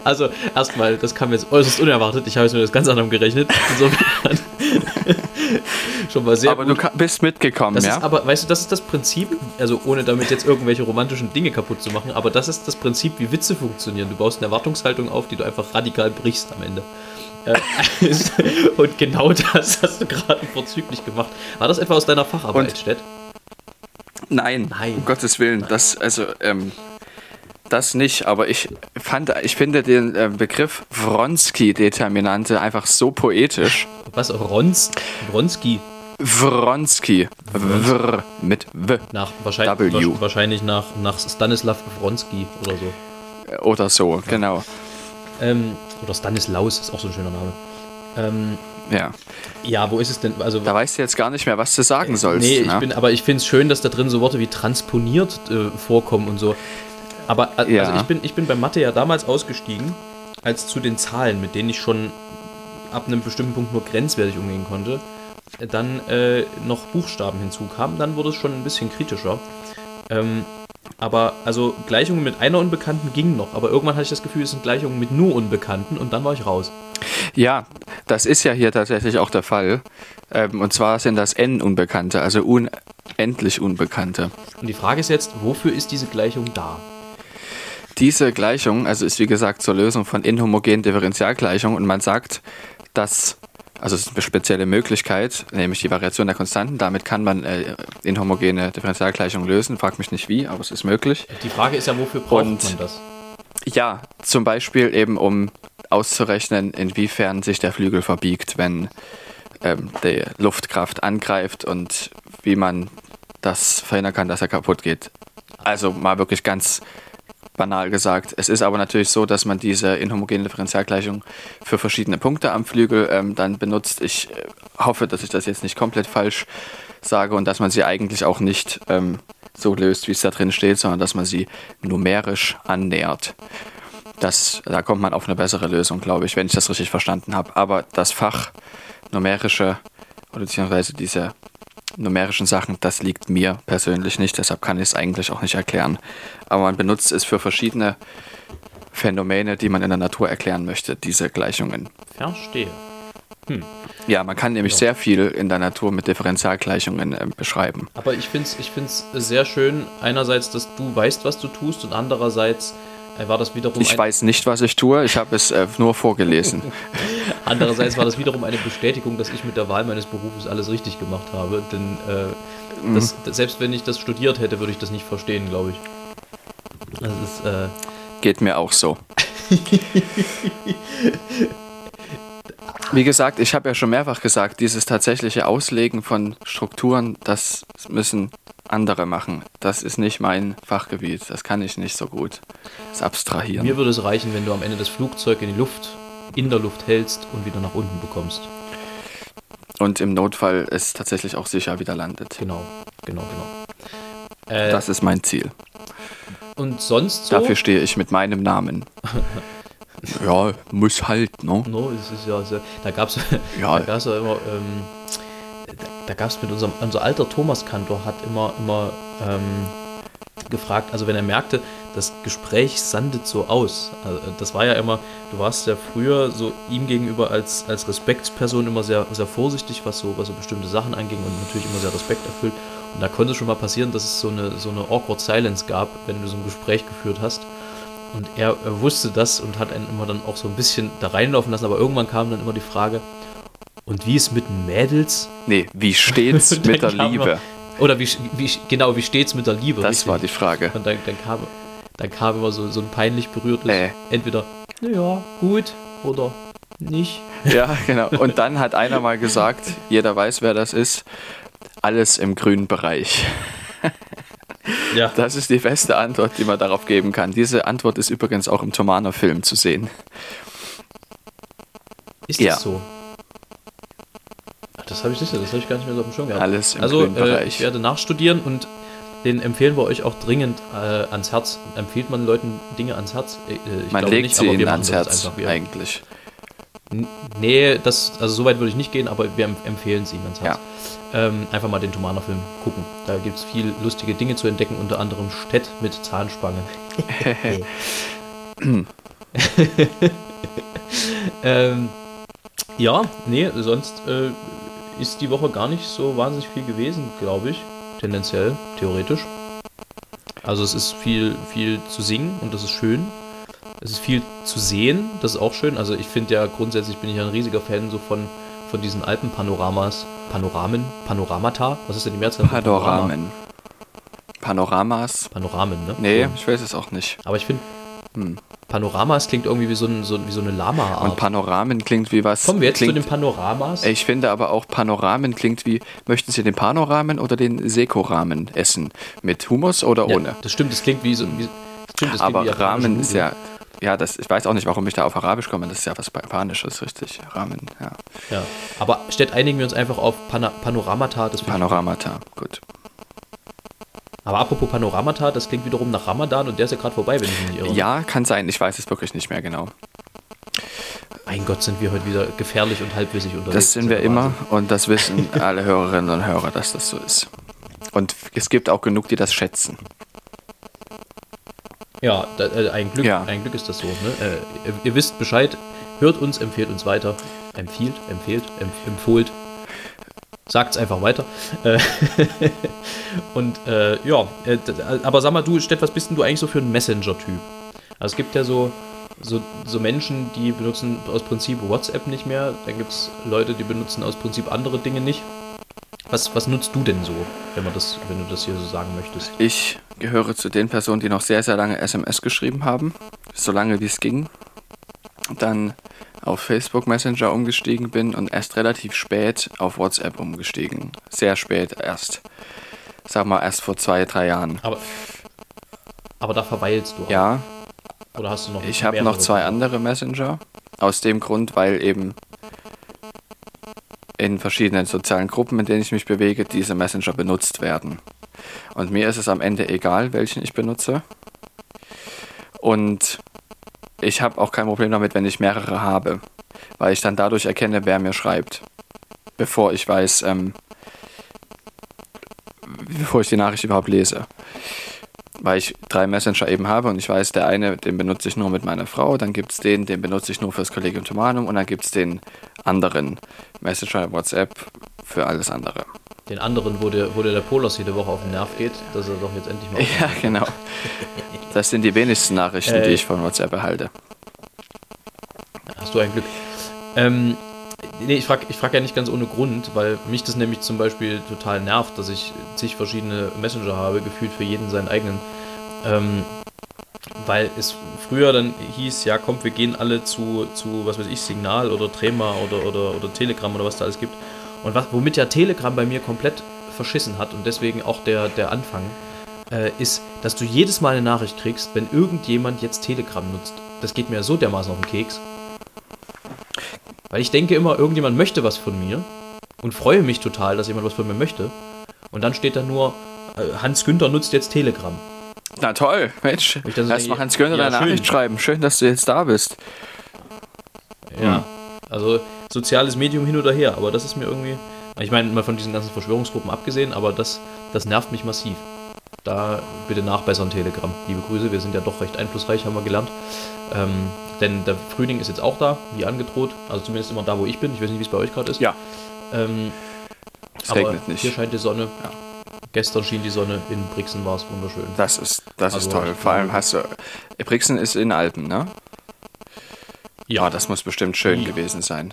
Also, erstmal, das kam jetzt äußerst unerwartet. Ich habe es mir das ganz anderem gerechnet. Insofern schon mal sehr Aber gut. du bist mitgekommen, das ja? Ist, aber weißt du, das ist das Prinzip, also ohne damit jetzt irgendwelche romantischen Dinge kaputt zu machen, aber das ist das Prinzip, wie Witze funktionieren. Du baust eine Erwartungshaltung auf, die du einfach radikal brichst am Ende. Äh, und genau das hast du gerade vorzüglich gemacht. War das etwa aus deiner Facharbeit, Stett? Nein, Nein, um Gottes Willen. Das, also, ähm, das nicht, aber ich fand, ich finde den äh, Begriff Wronski-Determinante einfach so poetisch. Was? Wrons Wronski? Wronski. Wr mit W. Nach, wahrscheinlich, w. wahrscheinlich nach, nach Stanislav Wronski oder so. Oder so, genau. Ähm, oder Stanislaus ist auch so ein schöner Name. Ähm, ja. Ja, wo ist es denn? Also, da weißt du jetzt gar nicht mehr, was du sagen sollst. Nee, ich ne? bin, aber ich finde es schön, dass da drin so Worte wie transponiert äh, vorkommen und so. Aber also ja. ich, bin, ich bin bei Mathe ja damals ausgestiegen, als zu den Zahlen, mit denen ich schon ab einem bestimmten Punkt nur grenzwertig umgehen konnte, dann äh, noch Buchstaben hinzukamen. Dann wurde es schon ein bisschen kritischer. Ähm, aber also Gleichungen mit einer Unbekannten gingen noch, aber irgendwann hatte ich das Gefühl, es sind Gleichungen mit nur Unbekannten und dann war ich raus. Ja, das ist ja hier tatsächlich auch der Fall. Ähm, und zwar sind das n Unbekannte, also unendlich Unbekannte. Und die Frage ist jetzt, wofür ist diese Gleichung da? Diese Gleichung, also ist wie gesagt zur Lösung von inhomogenen Differentialgleichungen und man sagt, dass, also es ist eine spezielle Möglichkeit, nämlich die Variation der Konstanten, damit kann man äh, inhomogene Differentialgleichungen lösen, frag mich nicht wie, aber es ist möglich. Die Frage ist ja, wofür braucht und, man das? Ja, zum Beispiel eben um auszurechnen, inwiefern sich der Flügel verbiegt, wenn ähm, die Luftkraft angreift und wie man das verhindern kann, dass er kaputt geht. Also mal wirklich ganz banal gesagt. Es ist aber natürlich so, dass man diese inhomogene Differentialgleichung für verschiedene Punkte am Flügel ähm, dann benutzt. Ich äh, hoffe, dass ich das jetzt nicht komplett falsch sage und dass man sie eigentlich auch nicht ähm, so löst, wie es da drin steht, sondern dass man sie numerisch annähert. Das, da kommt man auf eine bessere Lösung, glaube ich, wenn ich das richtig verstanden habe. Aber das Fach numerische oder beziehungsweise diese numerischen Sachen, das liegt mir persönlich nicht, deshalb kann ich es eigentlich auch nicht erklären. Aber man benutzt es für verschiedene Phänomene, die man in der Natur erklären möchte, diese Gleichungen. Verstehe. Hm. Ja, man kann nämlich ja. sehr viel in der Natur mit Differentialgleichungen äh, beschreiben. Aber ich finde es ich sehr schön, einerseits, dass du weißt, was du tust und andererseits war das wiederum. Ich weiß nicht, was ich tue, ich habe es äh, nur vorgelesen. Andererseits war das wiederum eine Bestätigung, dass ich mit der Wahl meines Berufes alles richtig gemacht habe. Denn äh, mhm. das, selbst wenn ich das studiert hätte, würde ich das nicht verstehen, glaube ich. Das ist, äh Geht mir auch so. Wie gesagt, ich habe ja schon mehrfach gesagt, dieses tatsächliche Auslegen von Strukturen, das müssen andere machen. Das ist nicht mein Fachgebiet. Das kann ich nicht so gut. Das Abstrahieren. Mir würde es reichen, wenn du am Ende das Flugzeug in die Luft, in der Luft hältst und wieder nach unten bekommst. Und im Notfall es tatsächlich auch sicher wieder landet. Genau, genau, genau. Äh, das ist mein Ziel. Und sonst so? Dafür stehe ich mit meinem Namen. ja, muss halt, ne? No, es ist ja, sehr, da gab es ja. ja immer ähm, da gab es mit unserem, unser alter Thomas Kantor hat immer, immer ähm, gefragt, also wenn er merkte, das Gespräch sandet so aus. Also, das war ja immer, du warst ja früher so ihm gegenüber als, als Respektsperson immer sehr, sehr vorsichtig, was so, was so bestimmte Sachen anging und natürlich immer sehr Respekt erfüllt. Und da konnte es schon mal passieren, dass es so eine, so eine awkward Silence gab, wenn du so ein Gespräch geführt hast. Und er, er wusste das und hat einen immer dann auch so ein bisschen da reinlaufen lassen, aber irgendwann kam dann immer die Frage, und wie ist mit Mädels? Nee, wie steht's mit der Liebe? Oder wie, wie, genau, wie steht's mit der Liebe? Das richtig? war die Frage. Und dann, dann, kam, dann kam immer so, so ein peinlich berührtes, äh. entweder, naja, gut oder nicht. Ja, genau. Und dann hat einer mal gesagt, jeder weiß, wer das ist, alles im grünen Bereich. Ja. Das ist die beste Antwort, die man darauf geben kann. Diese Antwort ist übrigens auch im Tomano-Film zu sehen. Ist das ja. so? Das habe ich nicht, das habe ich gar nicht mehr so auf dem Schirm gehabt. Alles im Also äh, ich werde nachstudieren und den empfehlen wir euch auch dringend äh, ans Herz. Empfiehlt man Leuten Dinge ans Herz? Äh, ich man legt nicht, sie ihnen ans Herz eigentlich. Nee, das, also so weit würde ich nicht gehen, aber wir empfehlen es ihnen ans Herz. Ja. Ähm, einfach mal den Tomana-Film gucken. Da gibt es viel lustige Dinge zu entdecken, unter anderem Stett mit Zahnspange. ähm, ja, nee, sonst äh, ist die Woche gar nicht so wahnsinnig viel gewesen, glaube ich. Tendenziell, theoretisch. Also es ist viel, viel zu singen und das ist schön. Es ist viel zu sehen, das ist auch schön. Also ich finde ja grundsätzlich bin ich ein riesiger Fan so von, von diesen Alpenpanoramas. Panoramen? Panoramata? Was ist denn die Mehrzahl? Panoramen. Panoramas. Panoramen, ne? Nee, ich weiß es auch nicht. Aber ich finde, hm. Panoramas klingt irgendwie wie so, ein, so, wie so eine Lama-Art. Und Panoramen klingt wie was. Kommen wir jetzt klingt, zu den Panoramas? Ich finde aber auch Panoramen klingt wie, möchten Sie den Panoramen oder den Sekoramen essen? Mit Hummus oder ohne? Ja, das stimmt, das klingt wie so wie, stimmt, das Aber wie Ramen ist ja, ja, das, ich weiß auch nicht, warum ich da auf Arabisch komme, das ist ja was Japanisches, richtig. Ramen, ja. Ja, aber statt einigen wir uns einfach auf Pana Panoramata. Das Panoramata, gut. Aber apropos Panoramata, das klingt wiederum nach Ramadan und der ist ja gerade vorbei, wenn ich mich nicht irre. Ja, kann sein. Ich weiß es wirklich nicht mehr genau. Mein Gott, sind wir heute wieder gefährlich und halbwissig unterwegs. Das sind wir immer und das wissen alle Hörerinnen und Hörer, dass das so ist. Und es gibt auch genug, die das schätzen. Ja, da, äh, ein, Glück, ja. ein Glück ist das so. Ne? Äh, ihr, ihr, wisst Bescheid, hört uns, empfehlt uns weiter. Empfiehlt, empfehlt, empf empfohlt, sagt es einfach weiter. Äh, und äh, ja, äh, aber sag mal, du, Stett, was bist denn du eigentlich so für ein Messenger-Typ? Also es gibt ja so, so, so Menschen, die benutzen aus Prinzip WhatsApp nicht mehr. Dann gibt es Leute, die benutzen aus Prinzip andere Dinge nicht. Was, was nutzt du denn so, wenn, man das, wenn du das hier so sagen möchtest? Ich gehöre zu den Personen, die noch sehr, sehr lange SMS geschrieben haben. So lange wie es ging. Dann auf Facebook Messenger umgestiegen bin und erst relativ spät auf WhatsApp umgestiegen. Sehr spät erst. Sag mal erst vor zwei, drei Jahren. Aber, aber da verweilst du auch. Ja. Oder hast du noch Ich habe noch zwei andere Messenger. Aus dem Grund, weil eben in verschiedenen sozialen Gruppen, in denen ich mich bewege, diese Messenger benutzt werden. Und mir ist es am Ende egal, welchen ich benutze. Und ich habe auch kein Problem damit, wenn ich mehrere habe, weil ich dann dadurch erkenne, wer mir schreibt, bevor ich weiß, ähm, bevor ich die Nachricht überhaupt lese. Weil ich drei Messenger eben habe und ich weiß, der eine, den benutze ich nur mit meiner Frau, dann gibt es den, den benutze ich nur fürs Kollegium Tomanum und dann gibt es den anderen Messenger WhatsApp für alles andere. Den anderen, wo der, wo der, der Polos jede Woche auf den Nerv geht, dass er doch jetzt endlich mal. Ja, genau. Das sind die wenigsten Nachrichten, äh, die ich von WhatsApp erhalte. Hast du ein Glück. Ähm, nee, ich frage ich frag ja nicht ganz ohne Grund, weil mich das nämlich zum Beispiel total nervt, dass ich zig verschiedene Messenger habe, gefühlt für jeden seinen eigenen. Ähm, weil es früher dann hieß, ja kommt, wir gehen alle zu, zu was weiß ich, Signal oder Trema oder, oder, oder Telegram oder was da alles gibt. Und was, womit ja Telegram bei mir komplett verschissen hat und deswegen auch der, der Anfang, äh, ist, dass du jedes Mal eine Nachricht kriegst, wenn irgendjemand jetzt Telegram nutzt. Das geht mir so dermaßen auf den Keks. Weil ich denke immer, irgendjemand möchte was von mir und freue mich total, dass jemand was von mir möchte. Und dann steht da nur, äh, Hans Günther nutzt jetzt Telegram. Na toll, Mensch. Erstmal Hans Günther ja, eine Nachricht schreiben. Schön, dass du jetzt da bist. Ja, hm. also soziales Medium hin oder her, aber das ist mir irgendwie. Ich meine, mal von diesen ganzen Verschwörungsgruppen abgesehen, aber das, das nervt mich massiv. da bitte nachbessern Telegram. Liebe Grüße, wir sind ja doch recht einflussreich, haben wir gelernt. Ähm, denn der Frühling ist jetzt auch da, wie angedroht. Also zumindest immer da, wo ich bin. Ich weiß nicht, wie es bei euch gerade ist. Ja. Ähm, Es aber regnet nicht. hier scheint die Sonne. Ja. Gestern schien die Sonne. In Brixen war es wunderschön. Das ist, das ist Also, toll. ich Vor allem hast du. Brixen ist in Alpen, ne? Ja, das muss bestimmt schön Ja. gewesen sein.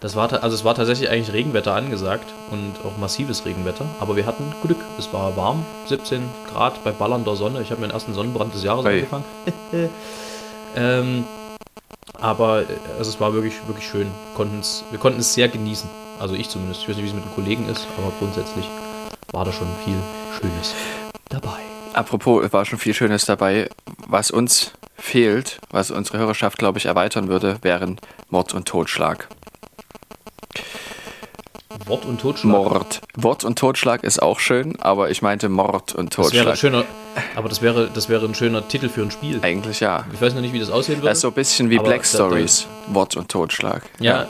Das war, also es war tatsächlich eigentlich Regenwetter angesagt und auch massives Regenwetter, aber wir hatten Glück. Es war warm, 17 Grad bei ballernder Sonne. Ich habe mir den ersten Sonnenbrand des Jahres Ui. angefangen. ähm, aber äh, also es war wirklich, wirklich schön. Konten's, wir konnten es sehr genießen. Also ich zumindest. Ich weiß nicht, wie es mit den Kollegen ist, aber grundsätzlich war da schon viel Schönes dabei. Apropos, war schon viel Schönes dabei. Was uns fehlt, was unsere Hörerschaft, glaube ich, erweitern würde, wären Mord und Totschlag. Wort und Totschlag. Mord. Wort und Totschlag ist auch schön, aber ich meinte Mord und Das wäre Totschlag. schöner, aber das wäre, das wäre ein schöner Titel für ein Spiel. Eigentlich ja. Ich weiß noch nicht, wie das aussehen würde. Das ist so ein bisschen wie Black Stories. Wort und Totschlag. ja,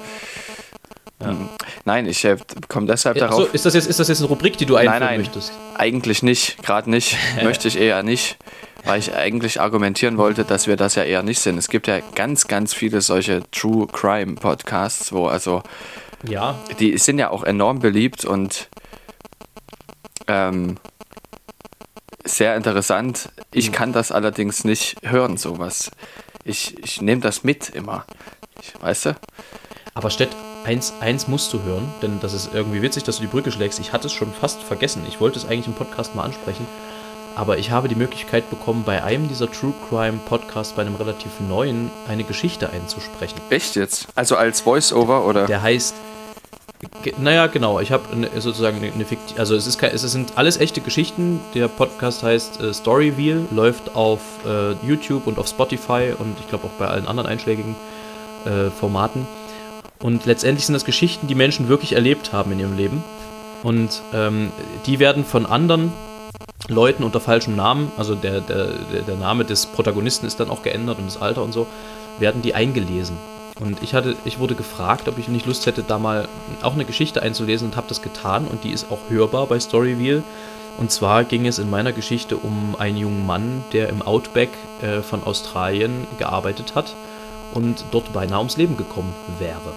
Nein, ich äh, komme deshalb Ja, darauf. Achso, ist das, jetzt, ist das jetzt eine Rubrik, die du einführen nein, nein. möchtest? Eigentlich nicht, gerade nicht. Möchte ich eher nicht, weil ich eigentlich argumentieren wollte, dass wir das ja eher nicht sind. Es gibt ja ganz, ganz viele solche True Crime Podcasts, wo also Ja, die sind ja auch enorm beliebt und ähm, sehr interessant. Ich kann das allerdings nicht hören, sowas. Ich, ich nehme das mit immer. Ich, weißt du? aber Stett, eins, eins musst du hören, denn das ist irgendwie witzig, dass du die Brücke schlägst. Ich hatte es schon fast vergessen. Ich wollte es eigentlich im Podcast mal ansprechen. Aber ich habe die Möglichkeit bekommen, bei einem dieser True Crime Podcasts, bei einem relativ neuen, eine Geschichte einzusprechen. Echt jetzt? Also als Voice-Over oder? Der heißt. Naja, genau. Ich habe eine- sozusagen eine, eine Fikti Also es, ist, es sind alles echte Geschichten. Der Podcast heißt äh, Storyville, läuft auf äh, YouTube und auf Spotify und ich glaube auch bei allen anderen einschlägigen äh, Formaten. Und letztendlich sind das Geschichten, die Menschen wirklich erlebt haben in ihrem Leben. Und ähm, die werden von anderen Leuten unter falschem Namen, also der, der, der Name des Protagonisten ist dann auch geändert und das Alter und so, werden die eingelesen. Und ich hatte, ich wurde gefragt, ob ich nicht Lust hätte, da mal auch eine Geschichte einzulesen und habe das getan und die ist auch hörbar bei Storyville. Und zwar ging es in meiner Geschichte um einen jungen Mann, der im Outback äh, von Australien gearbeitet hat und dort beinahe ums Leben gekommen wäre.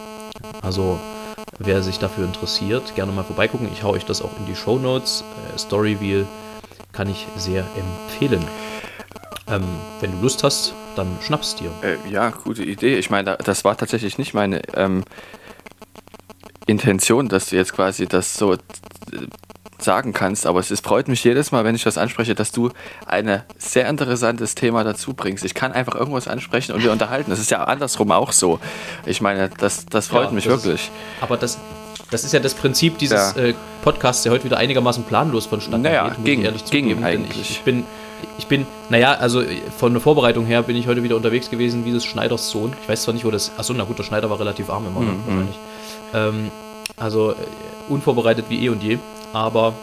Also wer sich dafür interessiert, gerne mal vorbeigucken. Ich hau euch das auch in die Show Notes. Äh, Storyville kann ich sehr empfehlen. Ähm, wenn du Lust hast, dann schnapp's dir. Äh, ja, gute Idee. Ich meine, da- das war tatsächlich nicht meine ähm, Intention, dass du jetzt quasi das so äh, sagen kannst, aber es ist, freut mich jedes Mal, wenn ich das anspreche, dass du ein sehr interessantes Thema dazu bringst. Ich kann einfach irgendwas ansprechen und wir unterhalten. Das ist ja andersrum auch so. Ich meine, das, das freut Ja, mich das ist- wirklich. Aber das, das ist ja das Prinzip dieses Ja. äh, Podcasts, der heute wieder einigermaßen planlos vonstatten Naja, geht, ging- ich ehrlich ging zugeben. eigentlich. Ich, bin, ich bin, naja, also äh, von der Vorbereitung her bin ich heute wieder unterwegs gewesen wie des Schneiders Sohn. Ich weiß zwar nicht, wo das. Achso, na gut, der Schneider war relativ arm immer? Mhm. wahrscheinlich. Ähm, also äh, unvorbereitet wie eh und je. Aber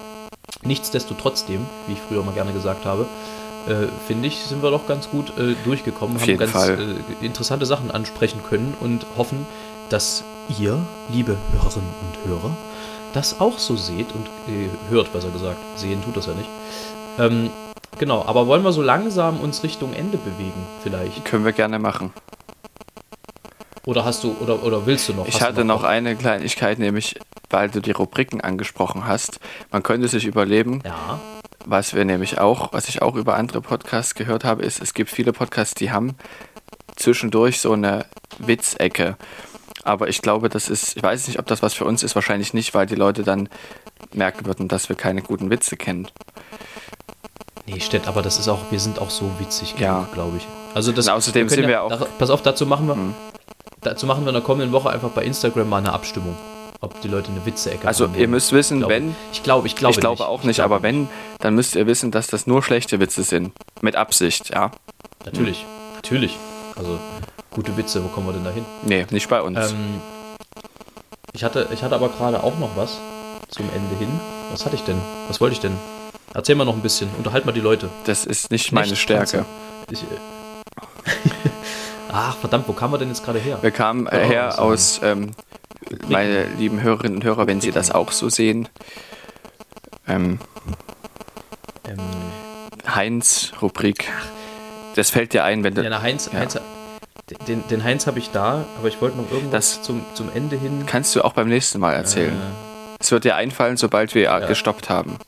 nichtsdestotrotzdem, wie ich früher mal gerne gesagt habe, äh, finde ich, sind wir doch ganz gut äh, durchgekommen, Auf haben ganz. Äh, interessante Sachen ansprechen können und hoffen, dass ihr, liebe Hörerinnen und Hörer, das auch so seht und äh, hört, besser gesagt. Sehen tut das ja nicht. Ähm, genau, aber wollen wir so langsam uns Richtung Ende bewegen, vielleicht? Können wir gerne machen. Oder hast du, oder, oder willst du noch? Ich hatte noch eine Kleinigkeit, nämlich weil du die Rubriken angesprochen hast. Man könnte sich überleben, Ja, Was wir nämlich auch, was ich auch über andere Podcasts gehört habe, ist, es gibt viele Podcasts, die haben zwischendurch so eine Witzecke. Aber ich glaube, das ist, ich weiß nicht, ob das was für uns ist, wahrscheinlich nicht, weil die Leute dann merken würden, dass wir keine guten Witze kennen. nee, Stett, aber das ist auch, wir sind auch so witzig, Ja. glaube ich. Also das, Und außerdem können sind wir auch- pass auf, dazu machen wir, Mhm. dazu machen wir in der kommenden Woche einfach bei Instagram mal eine Abstimmung, ob die Leute eine Witze-Ecke Also haben ihr müsst wissen, Ich wenn, ich glaube, ich glaube, ich glaube nicht. auch nicht, Ich glaube aber wenn, dann müsst ihr wissen, dass das nur schlechte Witze sind. Mit Absicht, ja. Natürlich, natürlich. Also gute Witze, wo kommen wir denn da hin? Nee, nicht bei uns. Ähm, ich, hatte, ich hatte aber gerade auch noch was zum Ende hin. Was hatte ich denn? Was wollte ich denn? Erzähl mal noch ein bisschen. Unterhalt mal die Leute. das ist nicht meine Nicht Stärke. Ich, äh Ach, verdammt, wo kamen wir denn jetzt gerade her? Wir kamen äh, her so. aus, ähm, meine lieben Hörerinnen und Hörer, wenn Sie das auch so sehen. Ähm, Ähm, Heinz-Rubrik. Das fällt dir ein, wenn du. ja, na, Heinz, Ja. Heinz den, den Heinz habe ich da, aber ich wollte noch irgendwas Das- zum, zum Ende hin. Kannst du auch beim nächsten Mal erzählen. Äh, Es wird dir einfallen, sobald wir Ja. gestoppt haben.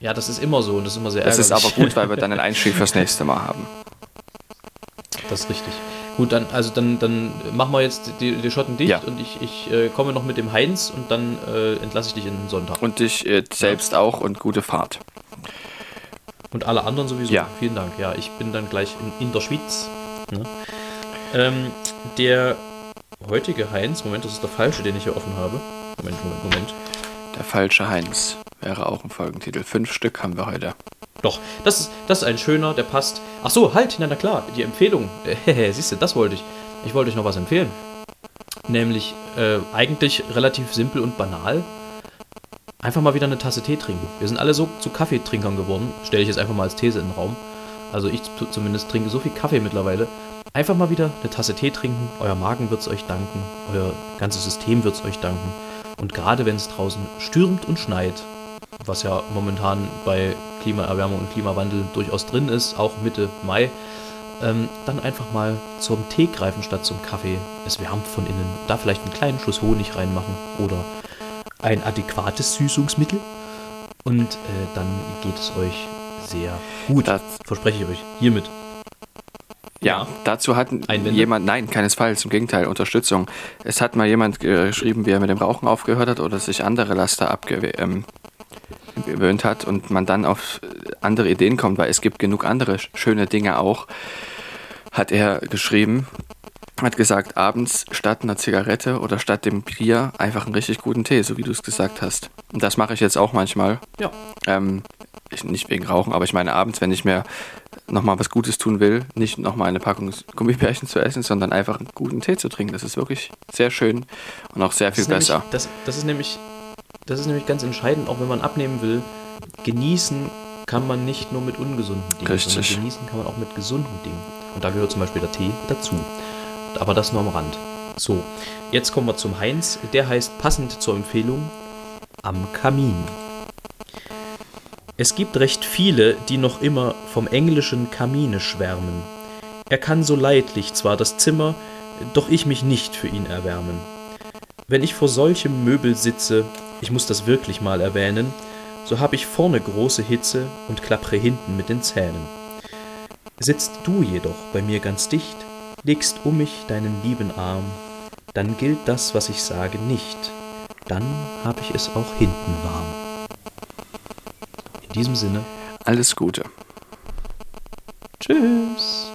ja, das ist immer so und das ist immer sehr Das ist aber ärgerlich. gut, weil wir dann einen Einstieg fürs nächste Mal haben. Das ist richtig. Gut, dann, also dann, dann machen wir jetzt die, die Schotten dicht Ja. und ich, ich äh, komme noch mit dem Heinz und dann äh, entlasse ich dich in den Sonntag. Und dich äh, selbst auch und gute Fahrt. Und alle anderen sowieso. Ja. Vielen Dank. Ja, ich bin dann gleich in, in der Schweiz. Ne? Ähm, der heutige Heinz, Moment, das ist der falsche, den ich hier offen habe. Moment, Moment, Moment. Der falsche Heinz wäre auch ein Folgentitel. Fünf Stück haben wir heute. Doch, das ist, das ist ein schöner, der passt. Ach so, halt, na, na klar, die Empfehlung. Siehst du, das wollte ich. Ich wollte euch noch was empfehlen. Nämlich äh, eigentlich relativ simpel und banal. Einfach mal wieder eine Tasse Tee trinken. Wir sind alle so zu Kaffeetrinkern geworden. Stelle ich jetzt einfach mal als These in den Raum. Also ich zu- zumindest trinke so viel Kaffee mittlerweile. Einfach mal wieder eine Tasse Tee trinken. Euer Magen wird es euch danken. Euer ganzes System wird es euch danken. Und gerade wenn es draußen stürmt und schneit, was ja momentan bei Klimaerwärmung und Klimawandel durchaus drin ist, auch Mitte Mai, ähm, dann einfach mal zum Tee greifen statt zum Kaffee. Es wärmt von innen. Da vielleicht einen kleinen Schuss Honig reinmachen oder ein adäquates Süßungsmittel. Und äh, dann geht es euch sehr gut. Das, Verspreche ich euch. Hiermit. ja, dazu hat Einwände? jemand, nein, keinesfalls, im Gegenteil, Unterstützung. Es hat mal jemand geschrieben, wie er mit dem Rauchen aufgehört hat oder sich andere Laster abgewöhnt ähm, hat und man dann auf andere Ideen kommt, weil es gibt genug andere sch- schöne Dinge auch, hat er geschrieben, hat gesagt, abends statt einer Zigarette oder statt dem Bier einfach einen richtig guten Tee, so wie du es gesagt hast. Und das mache ich jetzt auch manchmal. Ja. Ähm, ich, nicht wegen Rauchen, aber ich meine abends, wenn ich mir nochmal was Gutes tun will, nicht nochmal eine Packung Gummibärchen zu essen, sondern einfach einen guten Tee zu trinken. Das ist wirklich sehr schön und auch sehr viel Das ist besser. Nämlich, das, das, ist nämlich, das ist nämlich ganz entscheidend, auch wenn man abnehmen will. Genießen kann man nicht nur mit ungesunden Dingen, Richtig. genießen kann man auch mit gesunden Dingen. Und da gehört zum Beispiel der Tee dazu. Aber das nur am Rand. So, jetzt kommen wir zum Heinz. Der heißt passend zur Empfehlung am Kamin. Es gibt recht viele, die noch immer vom englischen Kamine schwärmen. Er kann so leidlich zwar das Zimmer, doch ich mich nicht für ihn erwärmen. Wenn ich vor solchem Möbel sitze, ich muss das wirklich mal erwähnen, so hab ich vorne große Hitze und klappre hinten mit den Zähnen. Sitzt du jedoch bei mir ganz dicht, legst um mich deinen lieben Arm, dann gilt das, was ich sage, nicht. Dann hab ich es auch hinten warm. In diesem Sinne, Alles Gute. tschüss.